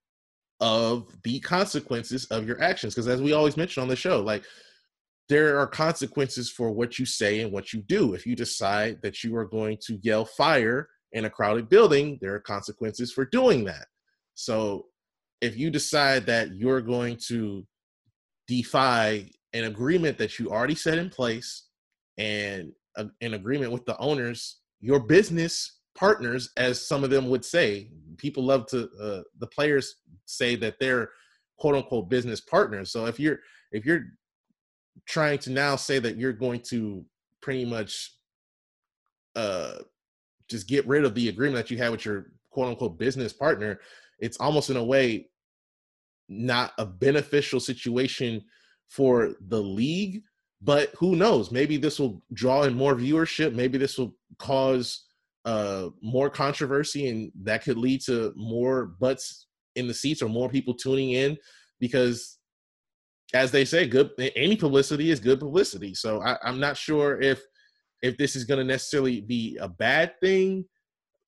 Speaker 1: of the consequences of your actions. Because as we always mention on the show, like there are consequences for what you say and what you do. If you decide that you are going to yell fire in a crowded building, there are consequences for doing that. So if you decide that you're going to defy an agreement that you already set in place and a, an agreement with the owners, your business partners, as some of them would say. People love to uh, the players say that they're quote unquote business partners. So if you're if you're trying to now say that you're going to pretty much uh just get rid of the agreement that you had with your quote unquote business partner, it's almost in a way not a beneficial situation for the league. But who knows? Maybe this will draw in more viewership. Maybe this will cause uh, more controversy, and that could lead to more butts in the seats or more people tuning in because, as they say, good any publicity is good publicity. So I, I'm not sure if if this is going to necessarily be a bad thing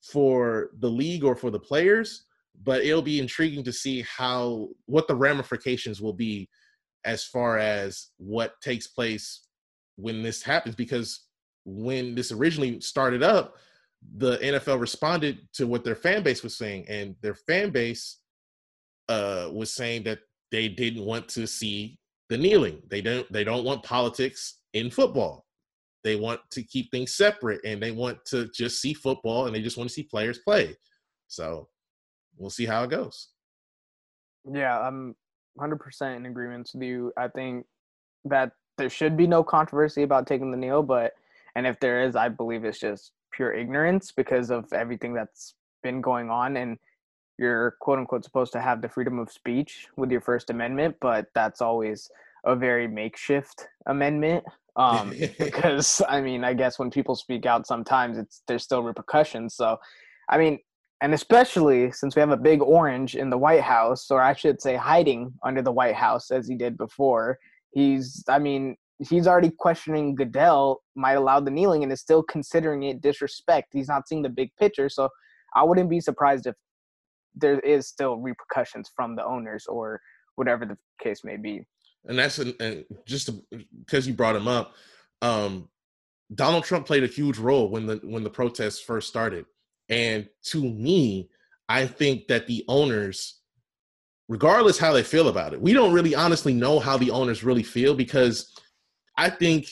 Speaker 1: for the league or for the players, but it'll be intriguing to see how what the ramifications will be as far as what takes place when this happens because when this originally started up the NFL responded to what their fan base was saying, and their fan base uh, was saying that they didn't want to see the kneeling. They don't. They don't want politics in football. They want to keep things separate, and they want to just see football, and they just want to see players play. So we'll see how it goes.
Speaker 3: Yeah, I'm 100% in agreement with you. I think that there should be no controversy about taking the kneel, but and if there is, I believe it's just pure ignorance because of everything that's been going on and you're quote unquote supposed to have the freedom of speech with your first amendment but that's always a very makeshift amendment um because i mean i guess when people speak out sometimes it's there's still repercussions so i mean and especially since we have a big orange in the white house or i should say hiding under the white house as he did before he's i mean he's already questioning Goodell might allow the kneeling and is still considering it disrespect. He's not seeing the big picture. So I wouldn't be surprised if there is still repercussions from the owners or whatever the case may be.
Speaker 1: And that's an, and just because you brought him up, um, Donald Trump played a huge role when the when the protests first started. And to me, I think that the owners, regardless how they feel about it, we don't really honestly know how the owners really feel because I think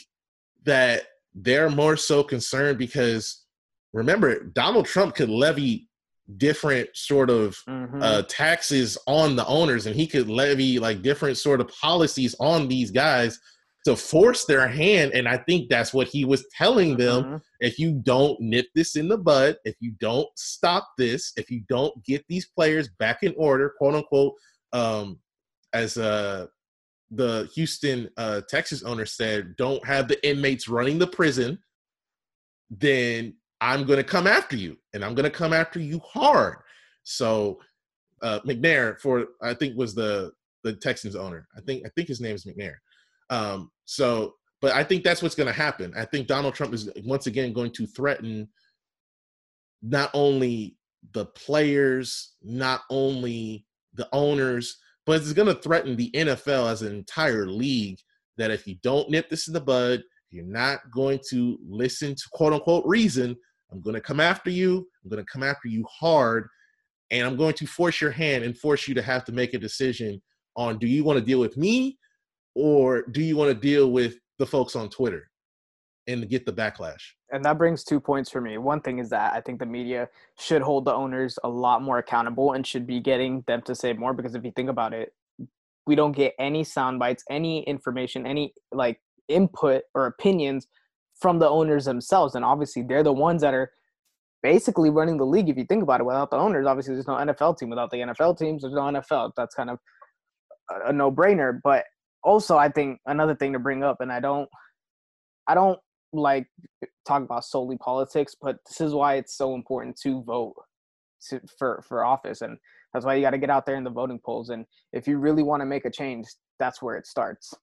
Speaker 1: that they're more so concerned because remember Donald Trump could levy different sort of mm-hmm. uh, taxes on the owners and he could levy like different sort of policies on these guys to force their hand. And I think that's what he was telling them.
Speaker 3: Mhm.
Speaker 1: If you don't nip this in the bud, if you don't stop this, if you don't get these players back in order, quote unquote, um, as uh, the Houston uh, Texas owner said, don't have the inmates running the prison, then I'm going to come after you, and I'm going to come after you hard. So uh, McNair, for I think was the the Texans owner. I think I think his name is McNair. Um, so, but I think that's what's going to happen. I think Donald Trump is once again going to threaten not only the players, not only the owners, but it's going to threaten the NFL as an entire league. That if you don't nip this in the bud, you're not going to listen to quote unquote reason. I'm going to come after you. I'm going to come after you hard, and I'm going to force your hand and force you to have to make a decision on do you want to deal with me or do you want to deal with the folks on Twitter and get the backlash?
Speaker 3: and that brings two points for me. One thing is that I think the media should hold the owners a lot more accountable and should be getting them to say more because if you think about it, we don't get any sound bites, any information, any like input or opinions from the owners themselves. And obviously they're the ones that are basically running the league. If you think about it, without the owners, obviously there's no NFL team. Without the NFL teams, there's no NFL. That's kind of a, a no-brainer. But also I think another thing to bring up, and I don't I don't like talk about solely politics, but this is why it's so important to vote to, for for office, and that's why you got to get out there in the voting polls. And if you really want to make a change, that's where it starts.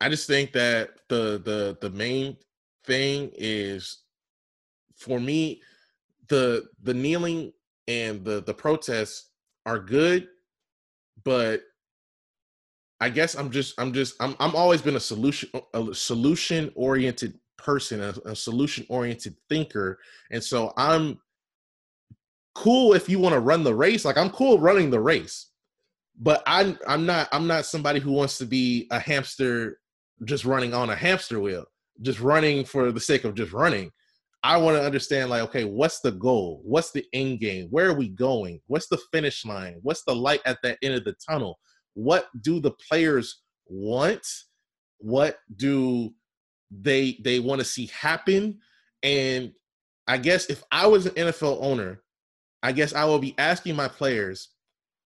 Speaker 1: I just think that the the the main thing is for me the the kneeling and the the protests are good, but I guess I'm just I'm just I'm I'm always been a solution a solution oriented person, a, a solution oriented thinker, and so I'm cool if you want to run the race. Like I'm cool running the race, but I'm I'm not I'm not somebody who wants to be a hamster just running on a hamster wheel, just running for the sake of just running. I want to understand, like, okay, what's the goal? What's the end game? Where are we going? What's the finish line? What's the light at the end of the tunnel? What do the players want? What do they they want to see happen? And I guess if I was an NFL owner, I guess I will be asking my players,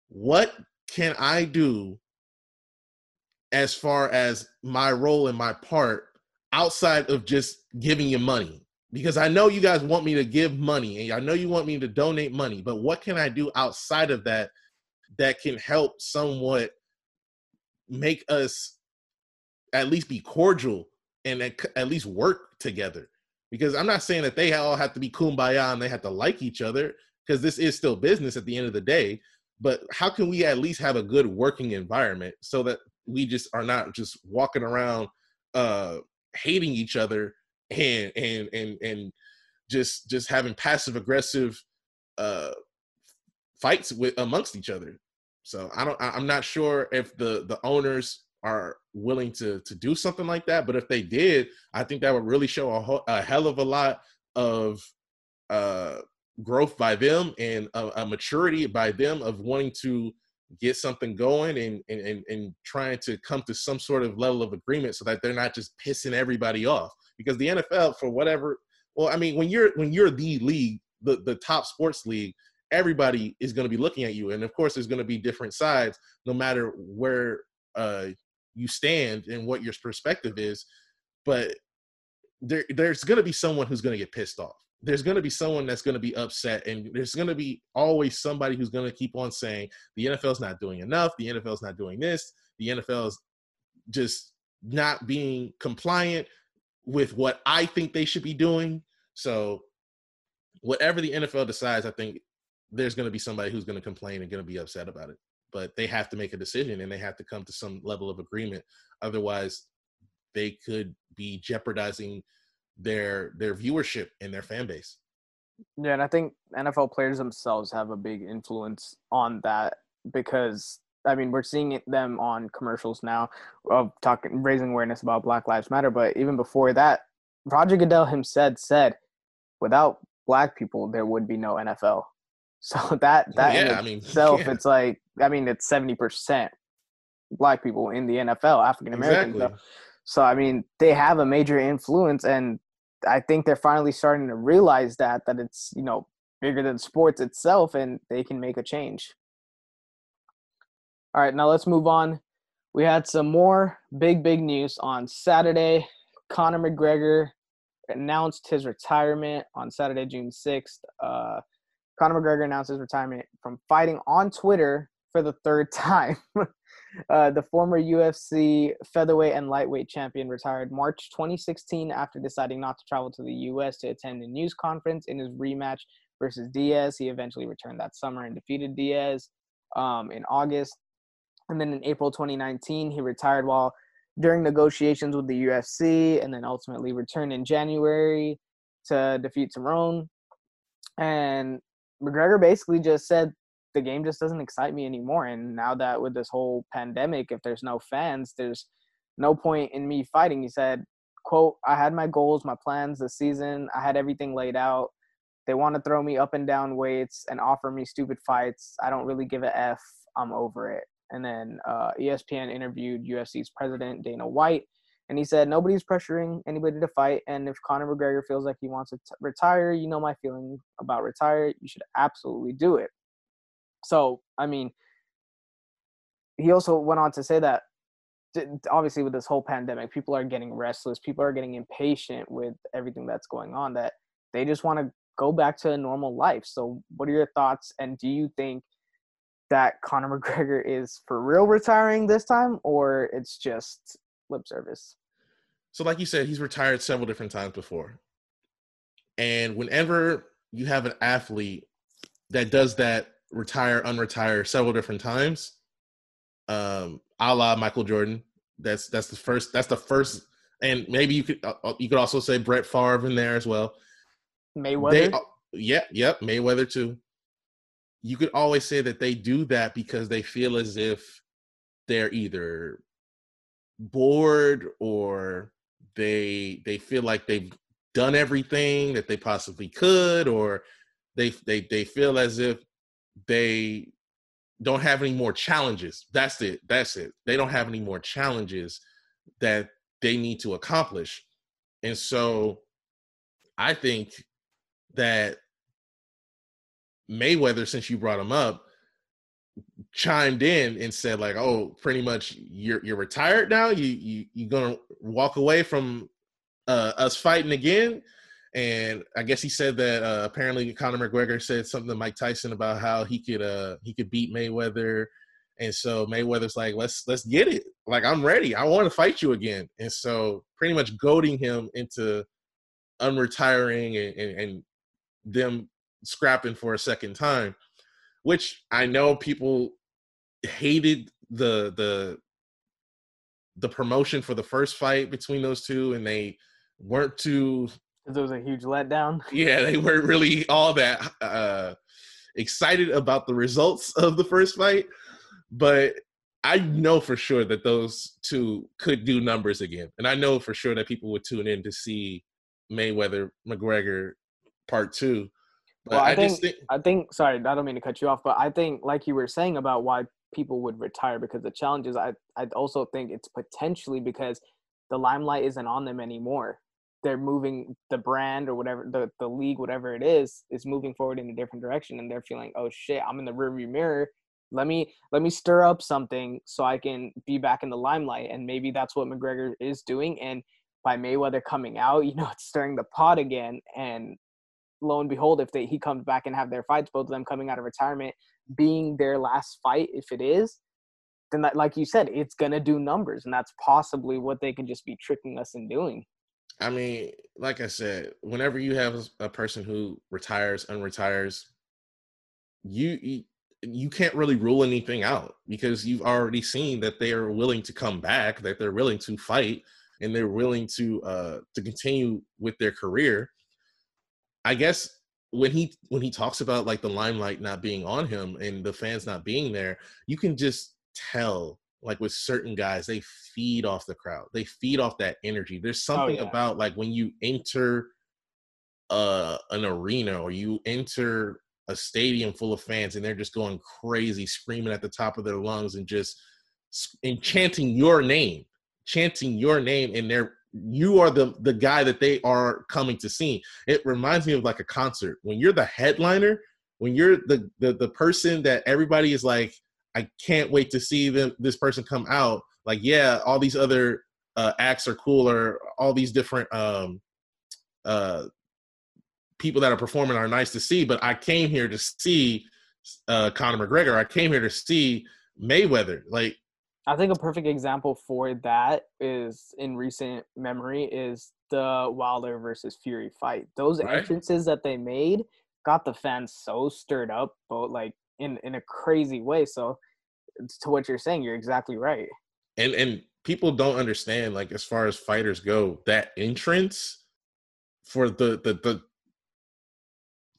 Speaker 1: what can I do as far as my role and my part outside of just giving you money? Because I know you guys want me to give money and I know you want me to donate money, but what can I do outside of that that can help somewhat make us at least be cordial and at, least work together? Because I'm not saying that they all have to be kumbaya and they have to like each other, because this is still business at the end of the day. But how can we at least have a good working environment so that we just are not just walking around uh hating each other and and and and just just having passive aggressive uh fights with amongst each other. So i don't i'm not sure if the the owners are willing to to do something like that but if they did i think that would really show a, ho- a hell of a lot of uh growth by them and a, a maturity by them of wanting to get something going and, and and trying to come to some sort of level of agreement so that they're not just pissing everybody off. Because the NFL for whatever well I mean when you're when you're the league the the top sports league everybody is going to be looking at you. And of course there's going to be different sides no matter where uh you stand and what your perspective is. But there there's going to be someone who's going to get pissed off there's going to be someone that's going to be upset and there's going to be always somebody who's going to keep on saying the NFL's not doing enough. The NFL's not doing this. The NFL's just not being compliant with what I think they should be doing. So whatever the NFL decides I think there's going to be somebody who's going to complain and going to be upset about it. But they have to make a decision and they have to come to some level of agreement. Otherwise they could be jeopardizing their their viewership and their fan base.
Speaker 3: Yeah, and I think NFL players themselves have a big influence on that because I mean we're seeing them on commercials now of talking raising awareness about Black Lives Matter, but even before that, Roger Goodell himself said, without black people there would be no NFL. So that oh, that
Speaker 1: yeah,
Speaker 3: in
Speaker 1: I mean,
Speaker 3: itself,
Speaker 1: yeah.
Speaker 3: it's like I mean it's seventy percent black people in the NFL, African Americans.
Speaker 1: Exactly.
Speaker 3: So I mean, they have a major influence, and I think they're finally starting to realize that that it's you know bigger than sports itself, and they can make a change. All right, now let's move on. We had some more big, big news on Saturday. Conor McGregor announced his retirement on Saturday, June 6th. Uh, Conor McGregor announced his retirement from fighting on Twitter for the third time. Uh, the former UFC featherweight and lightweight champion retired March 2016 after deciding not to travel to the US to attend a news conference in his rematch versus Diaz. He eventually returned that summer and defeated Diaz um, in August. And then in April 2019, he retired while during negotiations with the UFC and then ultimately returned in January to defeat Cerrone. And McGregor basically just said the game just doesn't excite me anymore. And now that with this whole pandemic, if there's no fans, there's no point in me fighting. He said, quote, I had my goals, my plans this season. I had everything laid out. They want to throw me up and down weights and offer me stupid fights. I don't really give a F. I'm over it. And then uh, ESPN interviewed UFC's president, Dana White, and he said, Nobody's pressuring anybody to fight. And if Conor McGregor feels like he wants to t- retire, you know my feeling about retire. You should absolutely do it. So, I mean, he also went on to say that obviously with this whole pandemic, people are getting restless, people are getting impatient with everything that's going on, that they just want to go back to a normal life. So, what are your thoughts? And do you think that Conor McGregor is for real retiring this time, or it's just lip service?
Speaker 1: So, like you said, he's retired several different times before. And whenever you have an athlete that does that, retire, unretire several different times, um, a la Michael Jordan, that's that's the first. That's the first. And maybe you could uh, uh you could also say Brett Favre in there as well.
Speaker 3: Mayweather.
Speaker 1: They, yeah, yep, Mayweather too you could always say that they do that because they feel as if they're either bored or they they feel like they've done everything that they possibly could or they they they feel as if they don't have any more challenges that's it that's it they don't have any more challenges that they need to accomplish and so i think that Mayweather, since you brought him up, chimed in and said like, "Oh, pretty much you're you're retired now. You you you're gonna walk away from uh, us fighting again." And I guess he said that uh, apparently Conor McGregor said something to Mike Tyson about how he could uh he could beat Mayweather, and so Mayweather's like, "Let's let's get it. Like I'm ready. I want to fight you again." And so pretty much goading him into unretiring and, and, and them scrapping for a second time, which I know people hated the the the promotion for the first fight between those two, and they weren't too.
Speaker 3: It was a huge letdown.
Speaker 1: Yeah, they weren't really all that uh, excited about the results of the first fight, but I know for sure that those two could do numbers again, and I know for sure that people would tune in to see Mayweather McGregor part two
Speaker 3: well, I, I think, think I think sorry, I don't mean to cut you off, but I think like you were saying about why people would retire because the challenges. I I also think it's potentially because the limelight isn't on them anymore. They're moving the brand or whatever the the league, whatever it is, is moving forward in a different direction, and they're feeling, oh shit, I'm in the rearview mirror. Let me let me stir up something so I can be back in the limelight, and maybe that's what McGregor is doing. And by Mayweather coming out, you know, it's stirring the pot again, and lo and behold, if they he comes back and have their fights, both of them coming out of retirement, being their last fight, if it is, then that, like you said, it's gonna do numbers, and that's possibly what they could just be tricking us in doing.
Speaker 1: I mean, like I said, whenever you have a person who retires, unretires, you, you you can't really rule anything out because you've already seen that they are willing to come back, that they're willing to fight, and they're willing to uh to continue with their career. I guess when he when he talks about like the limelight not being on him and the fans not being there, you can just tell like with certain guys they feed off the crowd. They feed off that energy. There's oh, something oh, yeah. about like when you enter uh an arena or you enter a stadium full of fans and they're just going crazy screaming at the top of their lungs and just and chanting your name, chanting your name, and they're you are the the guy that they are coming to see. It reminds me of like a concert when you're the headliner, when you're the the, the person that everybody is like, I can't wait to see them this person come out. Like, yeah, all these other uh, acts are cool, or all these different um, uh, people that are performing are nice to see. But I came here to see uh, Conor McGregor. I came here to see Mayweather. Like
Speaker 3: I think a perfect example for that is in recent memory is the Wilder versus Fury fight. Those right. entrances that they made got the fans so stirred up, but like in in a crazy way. So to what you're saying, you're exactly right.
Speaker 1: And and people don't understand like as far as fighters go, that entrance for the the the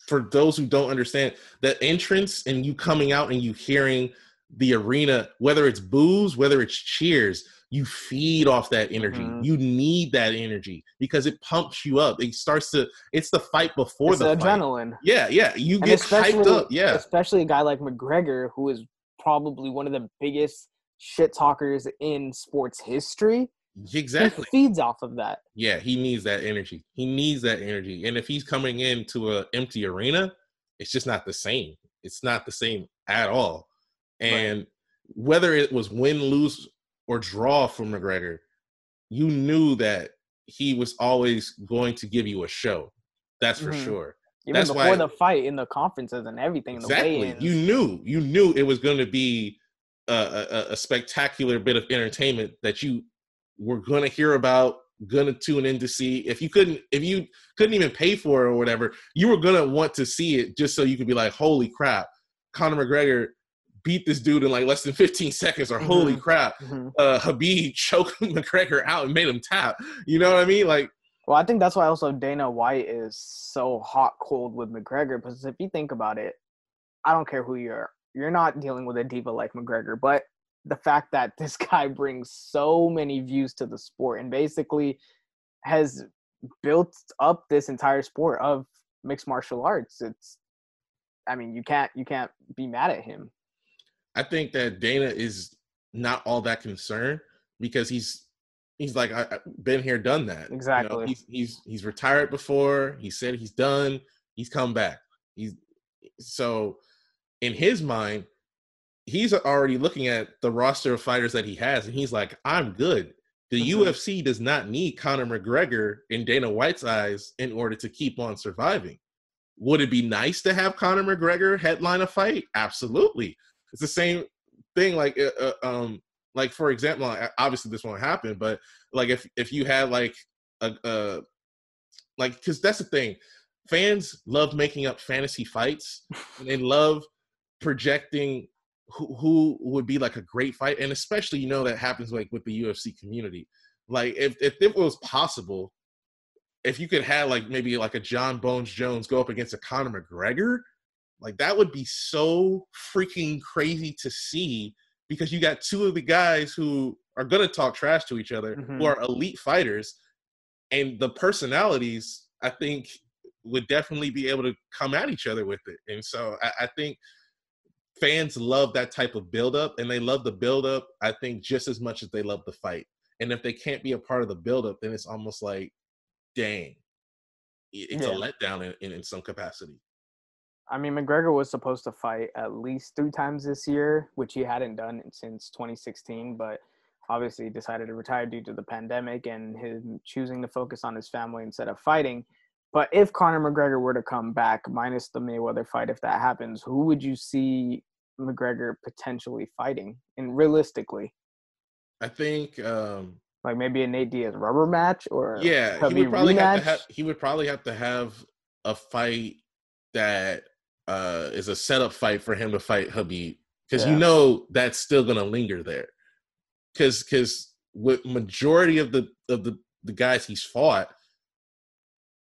Speaker 1: for those who don't understand that entrance and you coming out and you hearing the arena, whether it's boos, whether it's cheers, you feed off that energy. Mm-hmm. You need that energy because it pumps you up. It starts to. It's the fight before
Speaker 3: it's
Speaker 1: the
Speaker 3: adrenaline.
Speaker 1: Fight. Yeah, yeah. You and get hyped up. Yeah,
Speaker 3: especially a guy like McGregor, who is probably one of the biggest shit talkers in sports history.
Speaker 1: Exactly.
Speaker 3: He feeds off of that.
Speaker 1: Yeah, he needs that energy. He needs that energy. And if he's coming into an empty arena, it's just not the same. It's not the same at all. And right. whether it was win, lose, or draw for McGregor, you knew that he was always going to give you a show. That's for mm-hmm. sure.
Speaker 3: Even
Speaker 1: That's
Speaker 3: before why, the fight, in the conferences and everything,
Speaker 1: exactly. You knew, you knew it was going to be a, a, a spectacular bit of entertainment that you were going to hear about gonna tune in to see. If you couldn't if you couldn't even pay for it or whatever you were gonna want to see it just so you could be like holy crap. Conor mcgregor beat this dude in like less than 15 seconds or holy mm-hmm. crap. Mm-hmm. uh Khabib choked McGregor out and made him tap. You know what I mean? Like
Speaker 3: well I think that's why also Dana White is so hot cold with McGregor because if you think about it I don't care who you are you're not dealing with a diva like McGregor but the fact that this guy brings so many views to the sport and basically has built up this entire sport of mixed martial arts it's I mean you can't you can't be mad at him.
Speaker 1: I think that Dana is not all that concerned because he's he's like I, have been here, done that.
Speaker 3: Exactly.
Speaker 1: You know, he's he's he's retired before. He said he's done. He's come back. He's so in his mind, he's already looking at the roster of fighters that he has, and he's like, I'm good. The mm-hmm. UFC does not need Conor McGregor in Dana White's eyes in order to keep on surviving. Would it be nice to have Conor McGregor headline a fight? Absolutely. It's the same thing. Like, uh, uh, um, like for example, obviously this won't happen, but like if if you had like a, a like because that's the thing, fans love making up fantasy fights. and they love projecting who, who would be like a great fight, and especially you know that happens like with the UFC community. Like if if it was possible, if you could have like maybe like a Jon Bones Jones go up against a Conor McGregor, like that would be so freaking crazy to see because you got two of the guys who are going to talk trash to each other, mm-hmm. who are elite fighters, and the personalities I think would definitely be able to come at each other with it. And so I, I think fans love that type of buildup, and they love the buildup. I think just as much as they love the fight. And if they can't be a part of the buildup, then it's almost like, dang, it's yeah. a letdown in, in, in some capacity.
Speaker 3: I mean, McGregor was supposed to fight at least three times this year, which he hadn't done since 2016, but obviously decided to retire due to the pandemic and him choosing to focus on his family instead of fighting. But if Conor McGregor were to come back, minus the Mayweather fight, if that happens, who would you see McGregor potentially fighting? And realistically,
Speaker 1: I think um,
Speaker 3: like maybe a Nate Diaz rubber match or
Speaker 1: yeah, he would probably rematch? have to have he would probably have to have a fight that uh, is a setup fight for him to fight Khabib because yeah. you know that's still gonna linger there. Because because with majority of the of the the guys he's fought,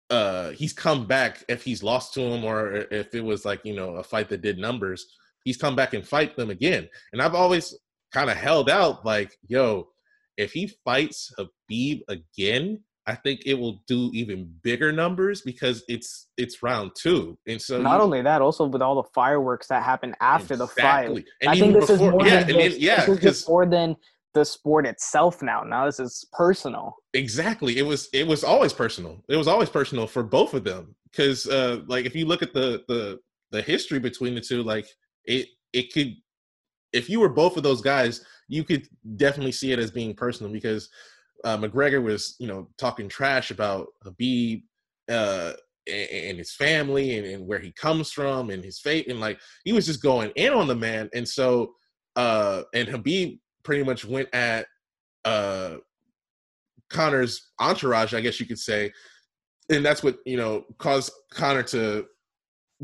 Speaker 1: uh, he's come back if he's lost to him or if it was like you know a fight that did numbers, he's come back and fight them again. And I've always kind of held out like, yo, if he fights Khabib again, I think it will do even bigger numbers because it's it's round two, and so
Speaker 3: Not
Speaker 1: you-
Speaker 3: only that, also with all the fireworks that happen after the fight.
Speaker 1: And
Speaker 3: I think this is more
Speaker 1: yeah,
Speaker 3: than just,
Speaker 1: yeah,
Speaker 3: this is more than the sport itself now. Now this is personal.
Speaker 1: exactly it was it was always personal it was always personal for both of them because uh like if you look at the the the history between the two like it it could if you were both of those guys you could definitely see it as being personal because uh mcgregor was you know talking trash about Khabib uh and, and his family and, and where he comes from and his fate. And like he was just going in on the man. And so uh and Khabib pretty much went at uh Conor's entourage, I guess you could say, and that's what you know caused Connor to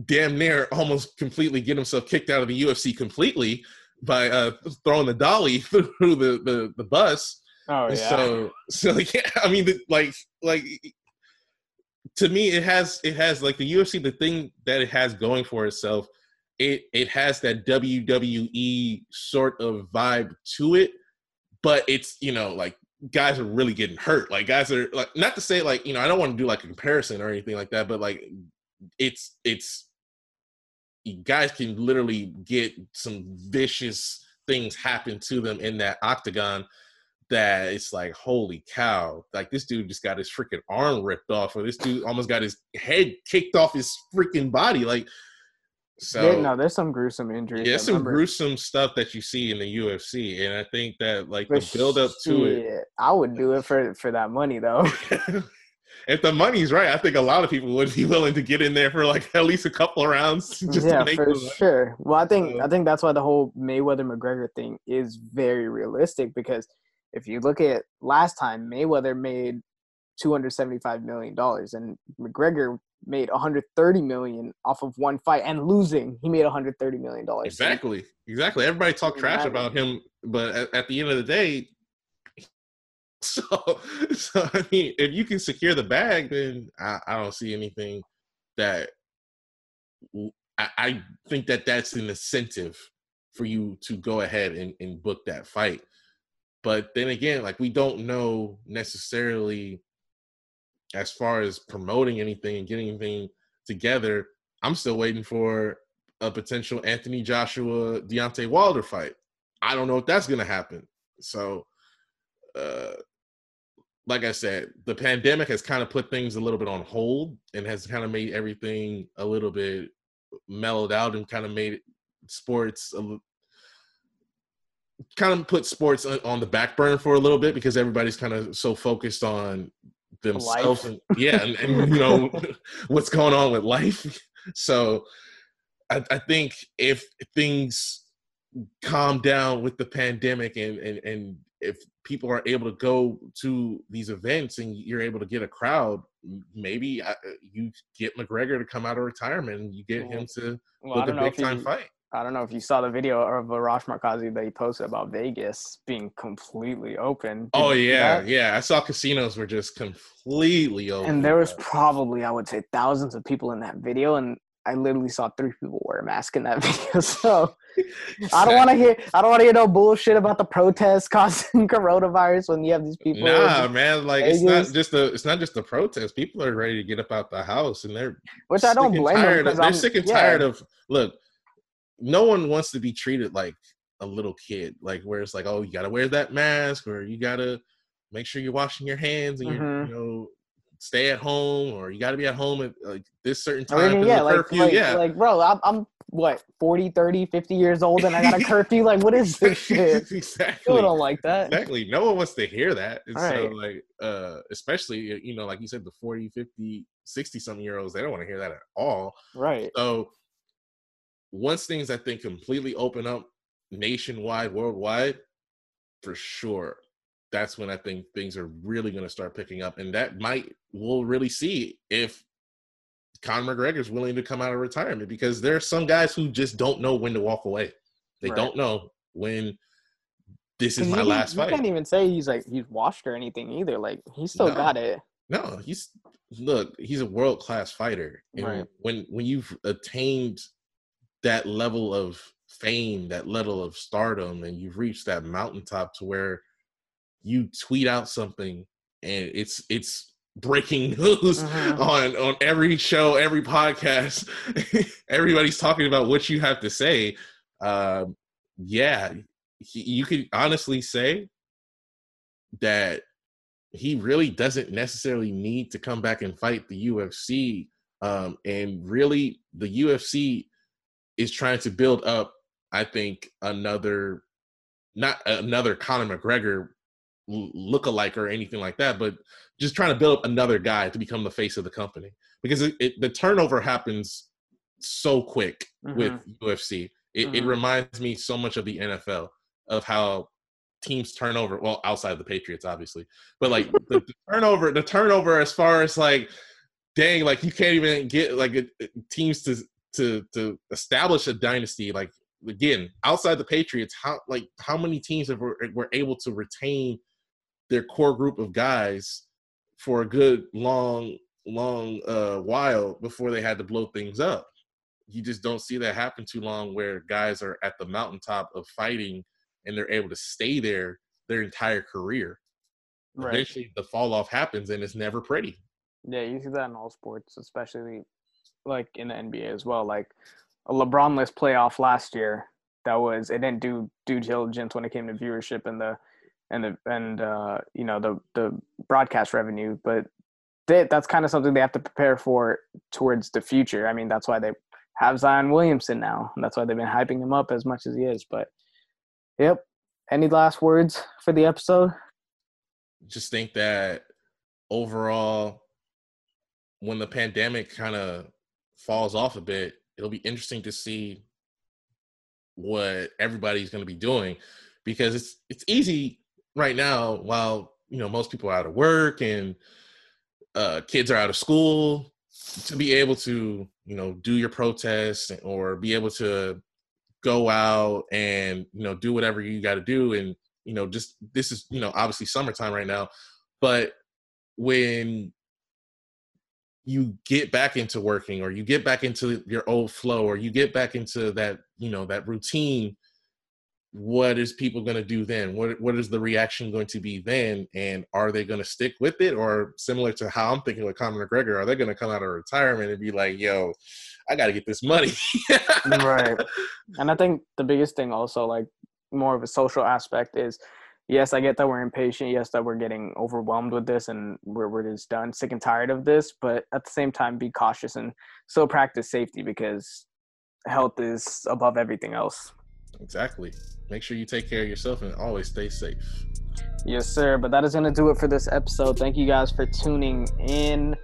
Speaker 1: damn near almost completely get himself kicked out of the UFC completely by uh, throwing the dolly through the the, the bus.
Speaker 3: Oh
Speaker 1: And So so yeah, I mean the- like like to me it has it has like the UFC the thing that it has going for itself it it has that WWE sort of vibe to it but it's you know like guys are really getting hurt. Like guys are like not to say like you know I don't want to do like a comparison or anything like that but like it's it's guys can literally get some vicious things happen to them in that octagon that it's like holy cow like this dude just got his freaking arm ripped off or this dude almost got his head kicked off his freaking body like so
Speaker 3: There- no, there's some gruesome injuries.
Speaker 1: yeah
Speaker 3: I
Speaker 1: some gruesome stuff that you see in the UFC and I think that like
Speaker 3: But
Speaker 1: the build up to it
Speaker 3: I would do it for for that money though.
Speaker 1: if the money's right I think a lot of people would be willing to get in there for like at least a couple of rounds just
Speaker 3: yeah,
Speaker 1: to make
Speaker 3: for sure. Well, I think
Speaker 1: So-
Speaker 3: I think that's why the whole Mayweather McGregor thing is very realistic because if you look at last time, Mayweather made two hundred seventy five million dollars, and McGregor made one hundred thirty million off of one fight and losing. He made one hundred thirty million dollars.
Speaker 1: Exactly. Exactly. Everybody talk trash about him, but at, at the end of the day, so so I mean, if you can secure the bag, then I, I don't see anything that I, I think that that's an incentive for you to go ahead and, and book that fight. But then again, like we don't know necessarily as far as promoting anything and getting anything together. I'm still waiting for a potential Anthony Joshua Deontay Wilder fight. I don't know if that's gonna happen. So, uh, like I said, the pandemic has kind of put things a little bit on hold and has kind of made everything a little bit mellowed out and kind of made sports a, kind of put sports on, the back burner for a little bit because everybody's kind of so focused on themselves and yeah and, and you know what's going on with life. So I, I think if things calm down with the pandemic and, and and if people are able to go to these events and you're able to get a crowd maybe uh, you get mcgregor to come out of retirement and you get him to
Speaker 3: Well,
Speaker 1: book a big time fight
Speaker 3: I don't know if you saw the video of Arash Markazi that he posted about Vegas being completely open. Did
Speaker 1: oh yeah yeah i saw casinos were just completely open
Speaker 3: And there was probably, I would say, thousands of people in that video, and I literally saw three people wear a mask in that video. So I don't want to hear, I don't want to hear no bullshit about the protests causing coronavirus when you have these people.
Speaker 1: Nah, man, like it's not just the it's not just the protest. People are ready to get up out the house, and they're
Speaker 3: which I don't blame them.
Speaker 1: of- They're
Speaker 3: I'm-
Speaker 1: sick and
Speaker 3: yeah,
Speaker 1: tired of look. No one wants to be treated like a little kid, like where it's like, oh, you gotta wear that mask, or you gotta make sure you're washing your hands, and
Speaker 3: Mhm.
Speaker 1: you know stay at home, or you gotta be at home at like this certain
Speaker 3: I
Speaker 1: time.
Speaker 3: yeah, like,
Speaker 1: curfew.
Speaker 3: like,
Speaker 1: yeah,
Speaker 3: like, bro, I'm, I'm what 40, 30, 50 years old, and I got a curfew. Like, what is this shit?
Speaker 1: exactly.
Speaker 3: Don't like that.
Speaker 1: exactly no one wants to hear that and so
Speaker 3: Right.
Speaker 1: like uh especially you know like you said the 40 50 60 something year olds they don't want to hear that at all
Speaker 3: Right.
Speaker 1: so once things i think completely open up nationwide worldwide for sure that's when i think things are really going to start picking up and that might we'll really see if Conor McGregor's willing to come out of retirement because there are some guys who just don't know when to walk away. They
Speaker 3: Right.
Speaker 1: don't know when this is my
Speaker 3: you,
Speaker 1: last
Speaker 3: you
Speaker 1: fight.
Speaker 3: can't even say he's like he's washed or anything either. Like he still
Speaker 1: No.
Speaker 3: got it.
Speaker 1: No, he's look, he's a world class fighter. And
Speaker 3: Right.
Speaker 1: when when you've attained that level of fame, that level of stardom, and you've reached that mountaintop to where you tweet out something and it's it's breaking news
Speaker 3: Mhm.
Speaker 1: on on every show, every podcast. Everybody's talking about what you have to say. Um, yeah, he, you could honestly say that he really doesn't necessarily need to come back and fight the UFC. Um, and really, the UFC is trying to build up, I think, another, not another Conor McGregor lookalike or anything like that, but just trying to build up another guy to become the face of the company because it, it, the turnover happens so quick with UFC. It, it
Speaker 3: Mhm.
Speaker 1: reminds me so much of the NFL of how teams turn over. Well, outside of the Patriots, obviously, but like the, the turnover, the turnover as far as like, dang, like you can't even get like it- it- teams to to to establish a dynasty. Like again, outside the Patriots, how like how many teams have were, were able to retain their core group of guys for a good long long uh while before they had to blow things up you just don't see that happen too long where guys are at the mountaintop of fighting and they're able to stay there their entire career
Speaker 3: Right.
Speaker 1: eventually the fall off happens and it's never pretty
Speaker 3: Yeah, you see that in all sports, especially like in the NBA as well. Like a LeBron-less playoff last year, that was it didn't do due diligence when it came to viewership and the and the and uh, you know the the broadcast revenue, but they, that's kind of something they have to prepare for towards the future. I mean, that's why they have Zion Williamson now, and that's why they've been hyping him up as much as he is. But yep. Any last words for the episode?
Speaker 1: just think that overall when the pandemic kind of falls off a bit it'll be interesting to see what everybody's going to be doing because it's it's easy right now while you know most people are out of work and uh, kids are out of school to be able to you know do your protests or be able to go out and you know do whatever you got to do and you know just this is you know obviously summertime right now but when you get back into working or you get back into your old flow or you get back into that you know that routine what is people going to do then? What what is the reaction going to be then? And are they going to stick with it? Or similar to how i'm thinking with Conor McGregor are they going to come out of retirement and be like yo i got to get this money.
Speaker 3: Right. And i think the biggest thing also like more of a social aspect is yes i get that we're impatient yes that we're getting overwhelmed with this and we're, we're just done sick and tired of this but at the same time be cautious and still practice safety because health is above everything else
Speaker 1: exactly make sure you take care of yourself and always stay safe
Speaker 3: Yes, sir. But that is going to do it for this episode. Thank you guys for tuning in.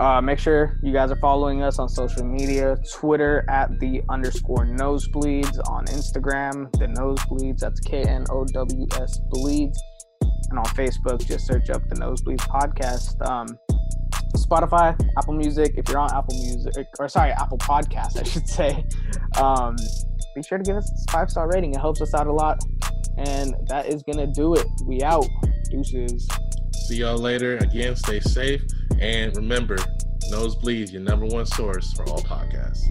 Speaker 3: Uh, make sure you guys are following us on social media Twitter at the underscore knowsbleeds, on Instagram, the knowsbleeds. That's K N O W S bleeds. And on Facebook, just search up the Knowsbleeds Podcast. Um, Spotify, Apple Music, if you're on Apple Music, or sorry, Apple Podcast, I should say, um, be sure to give us a five star rating. It helps us out a lot. And that is going to do it. We out. Deuces.
Speaker 1: See y'all later. Again, stay safe. And remember, Knowsbleeds, your number one source for all podcasts.